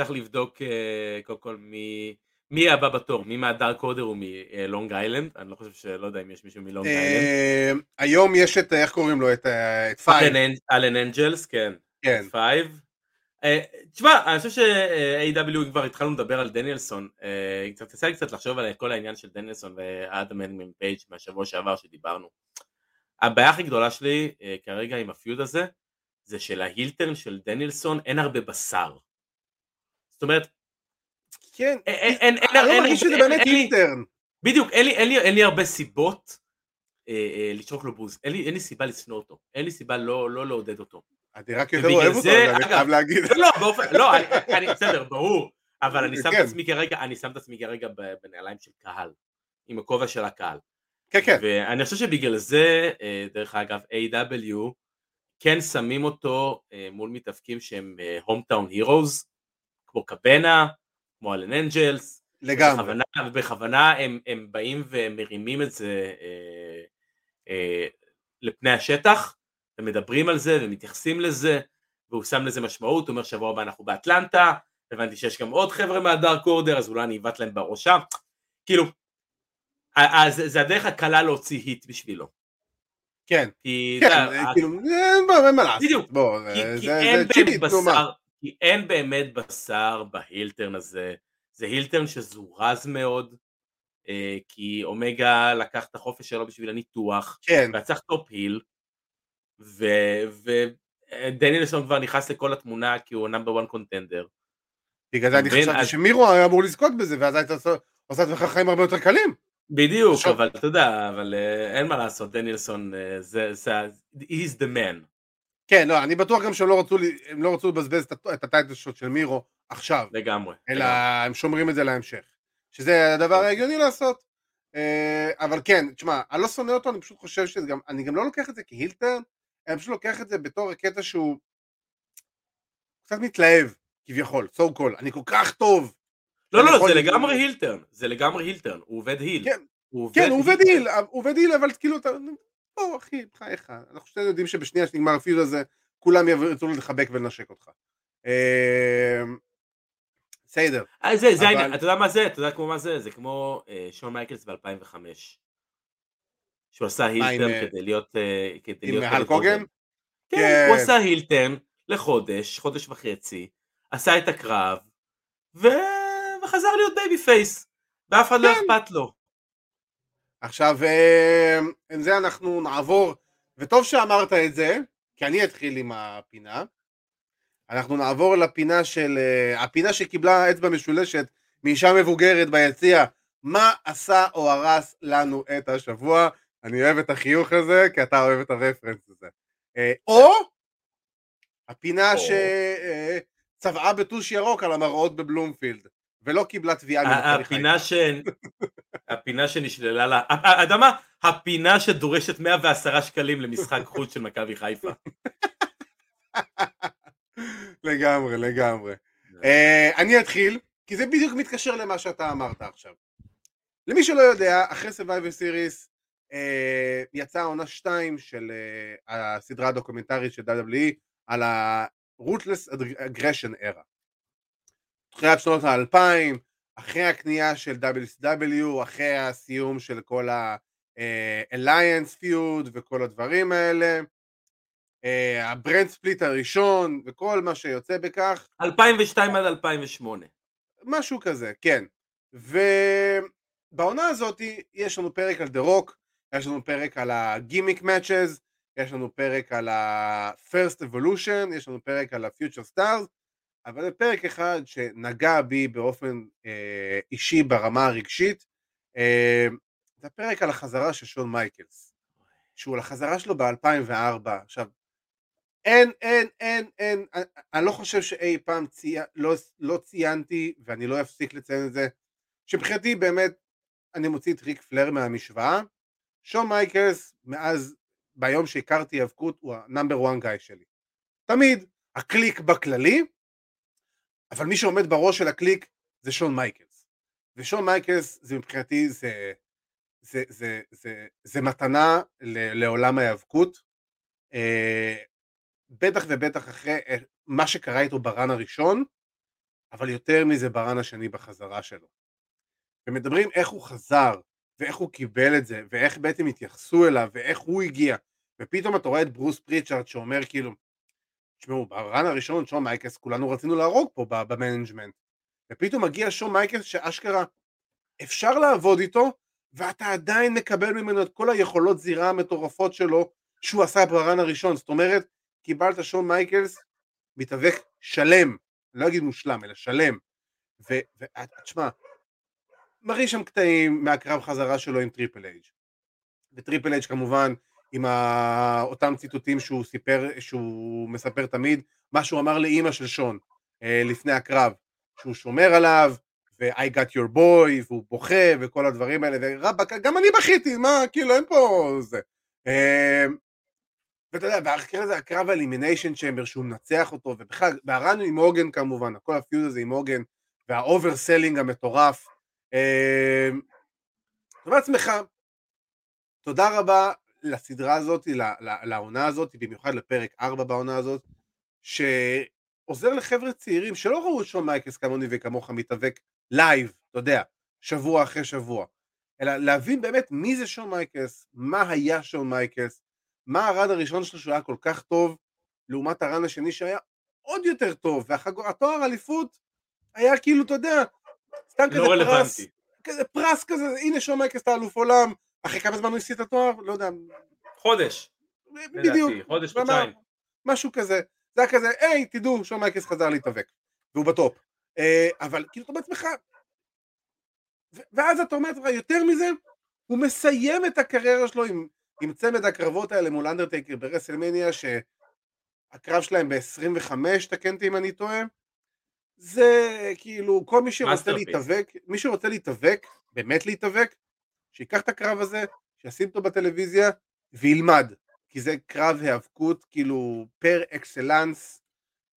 צריך לבדוק uh, קודם כל מי... מי הבא בתור? מי מה Dark Order הוא מלונג איילנד? אני לא חושב שלא יודע אם יש מישהו מלונג איילנד. אה, היום יש את, איך קוראים לו? את פייב. אלן אנג'לס, כן. כן. פייב. אה, תשמע, אני חושב ש- AEW כבר התחלנו לדבר על דניאלסון. קצת תעשה לי קצת לחשוב על כל העניין של דניאלסון ואדם הנגמן פייג' מהשבוע שעבר שדיברנו. הבעיה הכי גדולה שלי כרגע עם הפיוד הזה, זה שלהילטרן של דניאלסון אין הרבה בשר. זאת אומרת, כן, אני לא מרגיש שזה באמת אינטרן. בדיוק, אין לי הרבה סיבות אה, אה, לשרוק לו בוז, אין לי סיבה לשנוא אותו, אין לי סיבה לא, לא לעודד אותו. אני רק יותר אוהב אותו, אני חייב להגיד. לא, באופן, לא, אני, בסדר, ברור, אבל אני שם את כן. עצמי כרגע, אני שם את עצמי כרגע בנעליים של קהל, עם הכובע של הקהל. כן, כן. ואני חושב שבגלל זה, אה, דרך אגב, A.W. כן שמים אותו מול מתאבקים שהם הומטאון הירוז, כמו קבנה, כמו אלן אנג'לס. לגמרי. בכוונה, ובכוונה הם, הם באים ומרימים את זה אה, אה, לפני השטח, ומדברים על זה ומתייחסים לזה, והוא שם לזה משמעות, הוא אומר שבוע הבא אנחנו באטלנטה, הבנתי שיש גם עוד חבר'ה מה Dark Order, אז אולי אני אבעט להם בראשם, כאילו, אז זה הדרך הקלה להוציא heat בשבילו. כן, כי כן, זה, כאילו, אין מה לעשות, בדיוק, בוא, כי, זה, אין צ'יפית, בשר, כי אין באמת בשר ב heel turn הזה, זה heel turn שזורז מאוד, אה, כי אומגה לקח את החופש שלו בשביל הניתוח, כן. וצריך top heel, ודניאלסון כבר נכנס לכל התמונה כי הוא נאמבר 1 קונטנדר. בגלל זה אני חשבתי אז... שמירו היה אמור לזכות בזה, ואז היית עושה את עצמך חיים הרבה יותר קלים. בדיוק. אבל אתה יודע, אבל uh, אין מה לעשות, דניאלסון, זה, זה, he's the man. כן, לא, אני בטוח גם שהם לא רצו, הם לא רצו לבזבז את הטייטל שוט של מירו עכשיו. לגמרי. אלא לגמרי. הם שומרים את זה להמשך. שזה הדבר ההגיוני לעשות. אה, אבל כן, תשמע, אני לא שונא אותו, אני פשוט חושב שזה גם, אני גם לא לוקח את זה כהילטרן, אני פשוט לוקח את זה בתור הקטע שהוא קצת מתלהב, כביכול, so call, אני כל כך טוב. לא, לא, זה לגמרי heel turn, זה לגמרי heel turn, הוא עובד heel. כן, כן, הוא הוא עובד heel, אבל כאילו, בוא אחי, בחייך, אנחנו שנינו יודעים שבשנייה שנגמר ה feud הזה, כולם ירצו לחבק ולנשק אותך. אמ, בסדר. אה, זה, זה העניין, אתה יודע מה זה? אתה יודע כמו מה זה? זה כמו אה, שון מייקלס ב-2005. שהוא עשה heel turn אה, כדי להיות... עם הולק הוגן? כן, כן, הוא עשה heel turn לחודש, חודש וחצי, עשה את הקרב, וחזר להיות babyface, ואף אחד לא כן. אכפת לו. עכשיו, אה, עם זה אנחנו נעבור, וטוב שאמרת את זה, כי אני אתחיל עם הפינה. אנחנו נעבור לפינה של, אה, הפינה שקיבלה אצבע משולשת מאישה מבוגרת ביציע, מה עשה או הרס לנו את השבוע. אני אוהב את החיוך הזה, כי אתה אוהב את הרפרנס הזה. אה, או הפינה שצבעה בטוש ירוק על המראות בבלומפילד. ולא קיבלה תביעה הפינה ש... <laughs> הפינה שנשללה לה, אתה יודע מה? הפינה שדורשת 110 שקלים למשחק חוץ של מכבי חיפה. לגמרי, לגמרי. אה, אני אתחיל, כי זה בדיוק מתקשר למה שאתה אמרת עכשיו. למי שלא יודע, אחרי Survivor Series אה, יצאה עונה 2 של אה, הסדרה הדוקומנטרית של WWE על ה-Rootless Aggression Era. תחילת שנות האלפיים, אחרי הקנייה של WCW, אחרי הסיום של כל ה-Alliance Feud וכל הדברים האלה, אה, ה brand split הראשון וכל מה שיוצא בכך. 2002 עד 2008. משהו כזה, כן. ובעונה הזאת יש לנו פרק על דה רוק, יש לנו פרק על ה gimmick matches, יש לנו פרק על ה-First Evolution, יש לנו פרק על ה-Future Stars, אבל זה פרק אחד שנגע בי באופן אה, אישי ברמה הרגשית. אה, זה הפרק על החזרה של שון מייקלס, שהוא על החזרה שלו ב-2004. עכשיו, אין, אין, אין, אין, אני, אני לא חושב שאי פעם צי, לא, לא ציינתי, ואני לא אפסיק לציין את זה, שמבחינתי באמת, אני מוציא את ריק פלר מהמשוואה, שון מייקלס, מאז, ביום שהכרתי היאבקות, הוא ה number one guy שלי. תמיד, ה Kliq בכללי, אבל מי שעומד בראש של ה Kliq זה שון מייקלס. ושון מייקלס זה מבחינתי זה, זה, זה, זה, זה מתנה לעולם ההיאבקות. אה, בטח ובטח אחרי אה, מה שקרה איתו ב run הראשון, אבל יותר מזה ב run השני בחזרה שלו. ומדברים איך הוא חזר, ואיך הוא קיבל את זה, ואיך בעצם התייחסו אליו, ואיך הוא הגיע, ופתאום אתה רואה את ברוס פריצ'ארד שאומר כאילו, תשמעו, ב run הראשון, שון מייקלס, כולנו רצינו להרוג פה ב management, ופתאום מגיע שון מייקלס שאשכרה אפשר לעבוד איתו, ואתה עדיין מקבל ממנו את כל היכולות זירה המטורפות שלו שהוא עשה ב run הראשון, זאת אומרת, קיבלת שון מייקלס מתאבק שלם, לא אגיד מושלם, אלא שלם, ותשמע, מראה שם קטעים מהקרב חזרה שלו עם Triple H ו Triple H כמובן עם ה... אותם ציטוטים שהוא סיפר, שהוא מספר תמיד, מה שהוא אמר לאימא של שון אה, לפני הקרב, שהוא שומר עליו, ו-I got your boy, והוא בוכה, וכל הדברים האלה, ורבאק, גם אני בכיתי, מה, כאילו, אין פה זה. אה, ואתה יודע, ואחרי זה הקרב ה Elimination Chamber, שהוא מנצח אותו, ובכלל, וה run עם הוגן כמובן, כל ה feud הזה עם הוגן, וה overselling המטורף. אה, אתה בעצמך, תודה רבה לסדרה הזאת, לעונה הזאת, במיוחד לפרק 4 בעונה הזאת, שעוזר לחבר'ה צעירים שלא ראו את שון מייקלס כמוני וכמוך מתאבק live, אתה יודע, שבוע אחרי שבוע, אלא להבין באמת מי זה שון מייקלס, מה היה שון מייקלס, מה ה run הראשון שלו שהוא היה כל כך טוב, לעומת ה run השני שהיה עוד יותר טוב, והתואר אליפות היה כאילו, אתה יודע, סתם לא כזה רלוונטי. פרס, כזה פרס כזה, הנה שון מייקלס אתה אלוף עולם, אחרי כמה זמן הוא הפסיד את התואר? לא יודע. חודש. בדיוק. חודש, חודשיים. משהו כזה. זה היה כזה, היי, תדעו, שון מייקלס חזר להתאבק. והוא ב top. אה, אבל כאילו אתה בעצמך... ואז אתה אומר, יותר מזה, הוא מסיים את הקריירה שלו עם, עם צמד הקרבות האלה מול אנדרטייקר ב WrestleMania, שהקרב שלהם ב-25, תקן אותי אם אני טועה. זה כאילו, כל מי שרוצה להתאבק, מי שרוצה להתאבק, באמת להתאבק, שיקח את הקרב הזה, שישים אותו בטלוויזיה וילמד, כי זה קרב היאבקות כאילו פר אקסלנס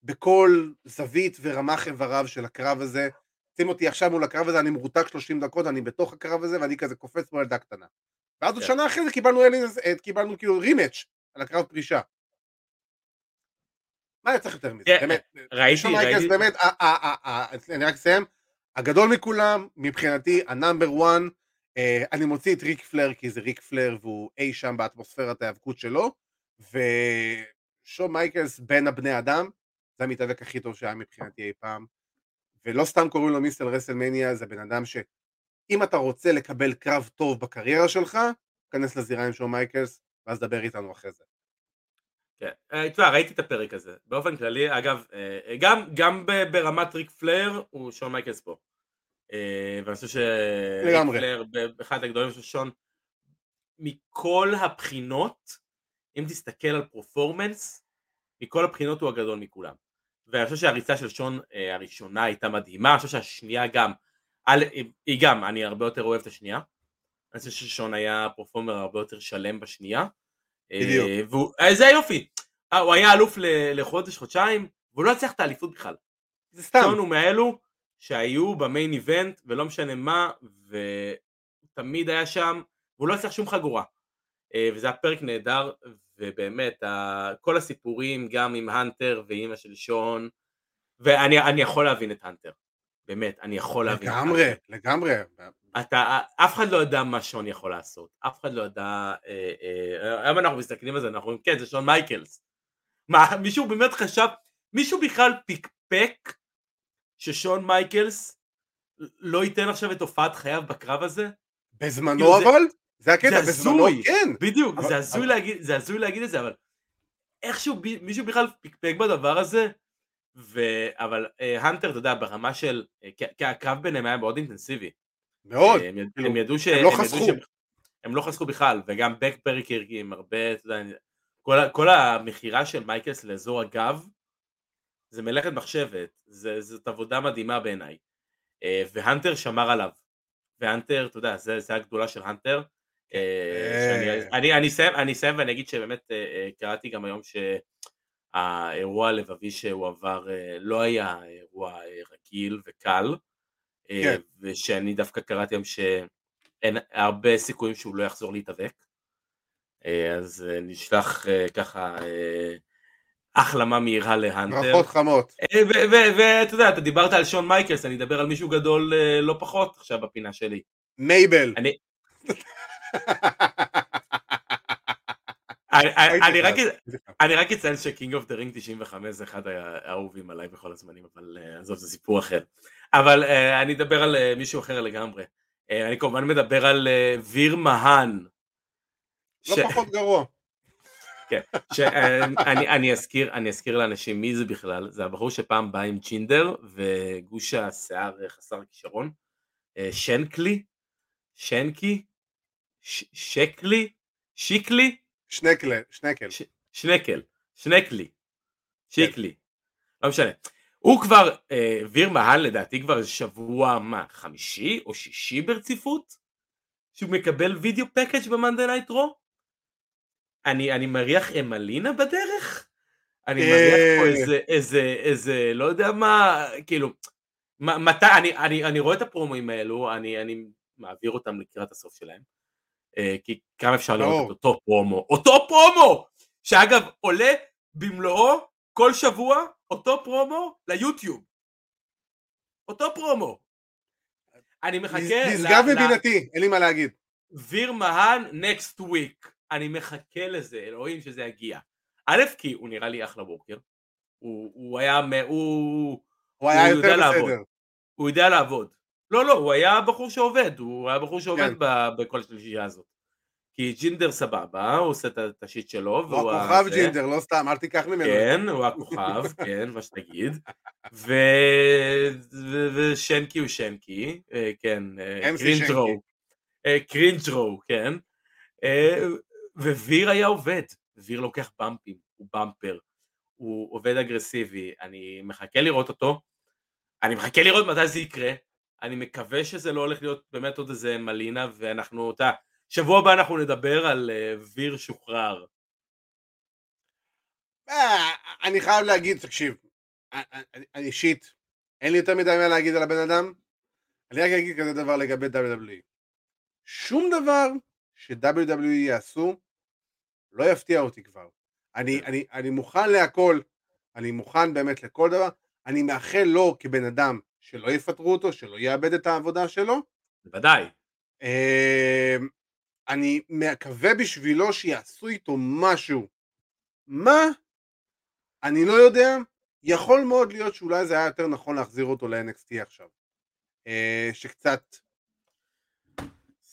בכל זווית ורמ"ח איבריו של הקרב הזה. שים אותי עכשיו מול הקרב הזה, אני מרותק 30 דקות, אני בתוך הקרב הזה ואני כזה קופץ כמו ילדה קטנה. ואז עוד כן. שנה אחרי זה קיבלנו אלינס, אה, קיבלנו כאילו רימץ' על הקרב פרישה. מה היה צריך יותר מזה? כן, באמת. ראיתי, ראיתי. באמת, אני רק אסיים, הגדול מכולם, מבחינתי, ה number 1, Uh, אני מוציא את ריק פלר כי זה ריק פלר והוא אי שם באטמוספרת ההיאבקות שלו ושון מייקלס בין הבני אדם זה המתאבק הכי טוב שהיה מבחינתי אי פעם ולא סתם קוראים לו Mr. WrestleMania זה בן אדם שאם אתה רוצה לקבל קרב טוב בקריירה שלך כנס לזירה עם שון מייקלס ואז דבר איתנו אחרי זה. כן, אה, תשמע, ראיתי את הפרק הזה. באופן כללי, אגב, אה, גם, גם ברמת ריק פלר הוא שון מייקלס פה. אה, ואני חושב שריקפלר באחד הגדולים של שון מכל הבחינות אם תסתכל על פרופורמנס מכל הבחינות הוא הגדול מכולם. ואני חושב שהריצה של שון אה, הראשונה הייתה מדהימה אני חושב שהשנייה גם היא גם אני הרבה יותר אוהב את השנייה. אני חושב ששון היה פרופורמר הרבה יותר שלם בשנייה. אה, בדיוק. זה היופי. הוא היה אלוף לחודש חודשיים והוא לא הצליח את האליפות בכלל. זה סתם. שון הוא מאלו שהיו במיין איבנט ולא משנה מה ותמיד היה שם והוא לא הצליח שום חגורה. אה, וזה היה פרק נהדר ובאמת כל הסיפורים גם עם הנטר ואימא של שון ואני יכול להבין את הנטר באמת אני יכול להבין לגמרי לגמרי. אתה אף אחד לא יודע מה שון יכול לעשות. אף אחד לא יודע אה, אה, היום אנחנו מסתכלים על זה אנחנו אומרים כן זה שון מייקלס. מה מישהו באמת חשב מישהו בכלל פיקפק ששון מייקלס לא ייתן עכשיו את הופעת חייו בקרב הזה? בזמנו כאילו אבל? זה, זה הקטע, בזמנו כן. בדיוק, אבל, זה, הזוי אבל... להגיד, זה הזוי להגיד את זה, אבל איכשהו ב, מישהו בכלל פקפק בדבר הזה, ו... אבל אה, הנטר, אתה יודע, ברמה של, אה, כי הקרב ביניהם היה מאוד אינטנסיבי. מאוד. אה, הם, כאילו, הם ידעו ש... הם לא חסכו. ש... הם לא חסכו בכלל, וגם בקפריקר עם הרבה, אתה יודע, כל, כל המכירה של מייקלס לאזור הגב, זה מלאכת מחשבת, זה, זאת עבודה מדהימה בעיניי. אה, והנטר שמר עליו. והנטר, אתה יודע, זה, זה הגדולה של הנטר, אה, אני אסיים ואני אגיד שבאמת קראתי גם היום שהאירוע הלבבי שהוא עבר לא היה אירוע רגיל וקל, כן. ושאני דווקא קראתי היום שאין הרבה סיכויים שהוא לא יחזור להתאבק, אז נשלח ככה החלמה מהירה להאנטר. ברכות חמות. ואתה יודע, אתה דיברת על שון מייקלס, אני אדבר על מישהו גדול לא פחות עכשיו בפינה שלי. מייבל. אני... <laughs> אני רק אציין ש King of the Ring 95 זה אחד האהובים עליי בכל הזמנים, אבל עזוב, זה סיפור אחר. אבל אני אדבר על מישהו אחר לגמרי. אני כמובן מדבר על ויר מהאן. לא פחות גרוע. כן, שאני אני אזכיר, אני אזכיר לאנשים מי זה בכלל, זה הבחור שפעם בא עם ג'ינדר וגוש השיער חסר כישרון, שנקלי, שנקי, שקלי, שיקלי, שנקל, שנקל, שנקל, שנקלי, שיקלי, לא משנה. הוא כבר, אה, ויר מהאן לדעתי כבר שבוע, מה, חמישי או שישי ברציפות? שהוא מקבל video package ב Monday Night Raw? אני, אני מריח אמלינה בדרך? אני מריח פה איזה, איזה, איזה, לא יודע מה, כאילו, מתי, אני, אני, אני רואה את הפרומואים האלו, אני, אני מעביר אותם לקראת הסוף שלהם, כי כמה אפשר לראות את אותו פרומו, אותו פרומו, שאגב עולה במלואו כל שבוע, אותו פרומו ליוטיוב, אותו פרומו. אני מחכה... נשגב מבינתי, אין לי מה להגיד. ויר מהן נקסט וויק. אני מחכה לזה, אלוהים שזה יגיע. א', כי הוא נראה לי אחלה וורקר. הוא, הוא היה, הוא... הוא היה יותר בסדר. לעבוד. הוא יודע לעבוד. לא, לא, הוא היה בחור שעובד, הוא היה בחור שעובד כן. בכל השלישייה הזאת. כי ג'ינדר סבבה, הוא עושה את ה shit שלו. הוא הכוכב זה... ג'ינדר, לא סתם, אל תיקח ממנו. כן, הוא הכוכב, <laughs> כן, מה שתגיד. ו... ו... ושנקי הוא שנקי, אה, כן, אה, קרינג'רו. אה, קרינג'רו, כן. וויר היה עובד, ויר לוקח במפים, הוא במפר, הוא עובד אגרסיבי, אני מחכה לראות אותו, אני מחכה לראות מתי זה יקרה, אני מקווה שזה לא הולך להיות באמת עוד איזה מלינה, ואנחנו, אתה שבוע הבא אנחנו נדבר על uh, ויר שוחרר. אה, אני חייב להגיד, תקשיב, אני אישית, אין לי יותר מדי מה להגיד על הבן אדם, אני רק אגיד כזה דבר לגבי WWE. שום דבר ש-WWE יעשו לא יפתיע אותי כבר. אני, כן. אני, אני מוכן להכל, אני מוכן באמת לכל דבר, אני מאחל לו כבן אדם שלא יפטרו אותו, שלא יאבד את העבודה שלו. בוודאי. אמ, אני מקווה בשבילו שיעשו איתו משהו. מה? אני לא יודע. יכול מאוד להיות שאולי זה היה יותר נכון להחזיר אותו ל-NXT עכשיו. אה, שקצת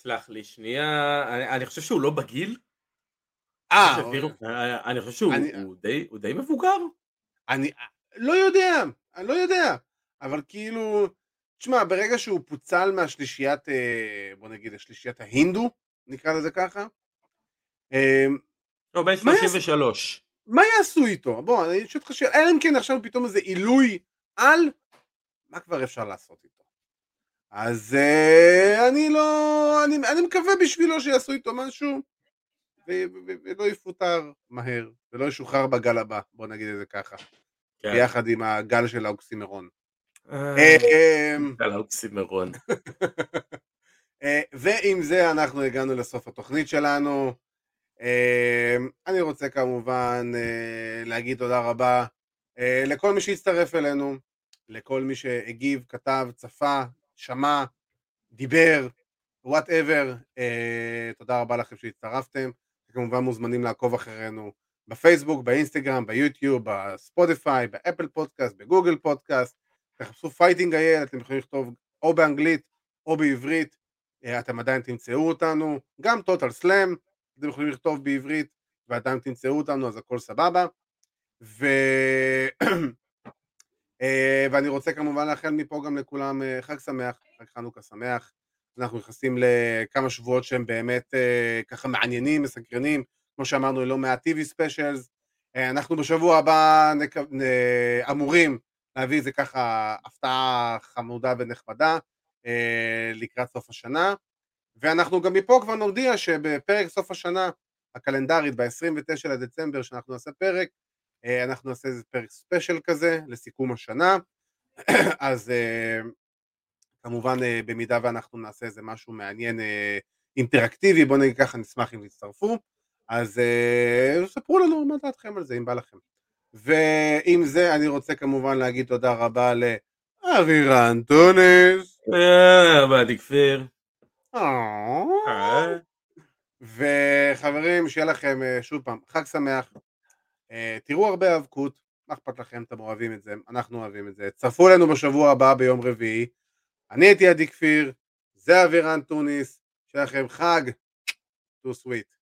סלח לי שנייה, אני, אני חושב שהוא לא בגיל. אה, אני חושב שהוא אני, הוא די, הוא די מבוגר. אני לא יודע, אני לא יודע, אבל כאילו, תשמע, ברגע שהוא פוצל מהשלישיית, אה, בוא נגיד, השלישיית ההינדו, נקרא לזה ככה. אה, לא, בן 33. מה יעשו איתו? בוא, אני אשאל אותך שאלה, אלא אם כן עכשיו פתאום איזה עילוי על, מה כבר אפשר לעשות איתו? אז uh, אני לא, אני, אני מקווה בשבילו שיעשו איתו משהו ולא יפוטר מהר ולא ישוחרר בגל הבא, בוא נגיד את זה ככה, כן. ביחד עם הגל של האוקסימרון. אה, אמ, גל האוקסימרון. <laughs> אה, ועם זה אנחנו הגענו לסוף התוכנית שלנו. אמ, אני רוצה כמובן להגיד תודה רבה לכל מי שהצטרף אלינו, לכל מי שהגיב, כתב, צפה, שמע, דיבר, whatever, uh, תודה רבה לכם שהצטרפתם, כמובן מוזמנים לעקוב אחרינו בפייסבוק, באינסטגרם, ביוטיוב, בספוטיפיי, ב Apple Podcast, ב Google Podcast, תחפשו Fighting IL, אתם יכולים לכתוב או באנגלית או בעברית, uh, אתם עדיין תמצאו אותנו, גם Total Slam, אתם יכולים לכתוב בעברית ועדיין תמצאו אותנו, אז הכל סבבה. ו... <clears throat> אה, ואני רוצה כמובן לאחל מפה גם לכולם אה, חג שמח, חג חנוכה שמח. אנחנו נכנסים לכמה שבועות שהם באמת אה, ככה מעניינים, מסקרנים, כמו שאמרנו, לא מעט TV specials. אנחנו בשבוע הבא נק... אמורים להביא איזה ככה הפתעה חמודה ונחמדה לקראת סוף השנה. ואנחנו גם מפה כבר נודיע שבפרק סוף השנה הקלנדרית, ב-29 לדצמבר, שאנחנו נעשה פרק, אנחנו נעשה איזה פרק special כזה לסיכום השנה, אז אה, כמובן אה, במידה ואנחנו נעשה איזה משהו מעניין אינטראקטיבי, בוא נגיד ככה, נשמח אם תצטרפו, אז ספרו לנו מה דעתכם על זה, אם בא לכם. ועם זה אני רוצה כמובן להגיד תודה רבה לאבירן טונס. באדי כפיר. וחברים, שיהיה לכם שוב פעם חג שמח, אה, תראו הרבה האבקות, מה אכפת לכם, אתם אוהבים את זה, אנחנו אוהבים את זה. צרפו אלינו בשבוע הבא ביום רביעי. אני הייתי עדי כפיר, זה אבירן טוניס, שיהיה לכם חג, טו סוויט.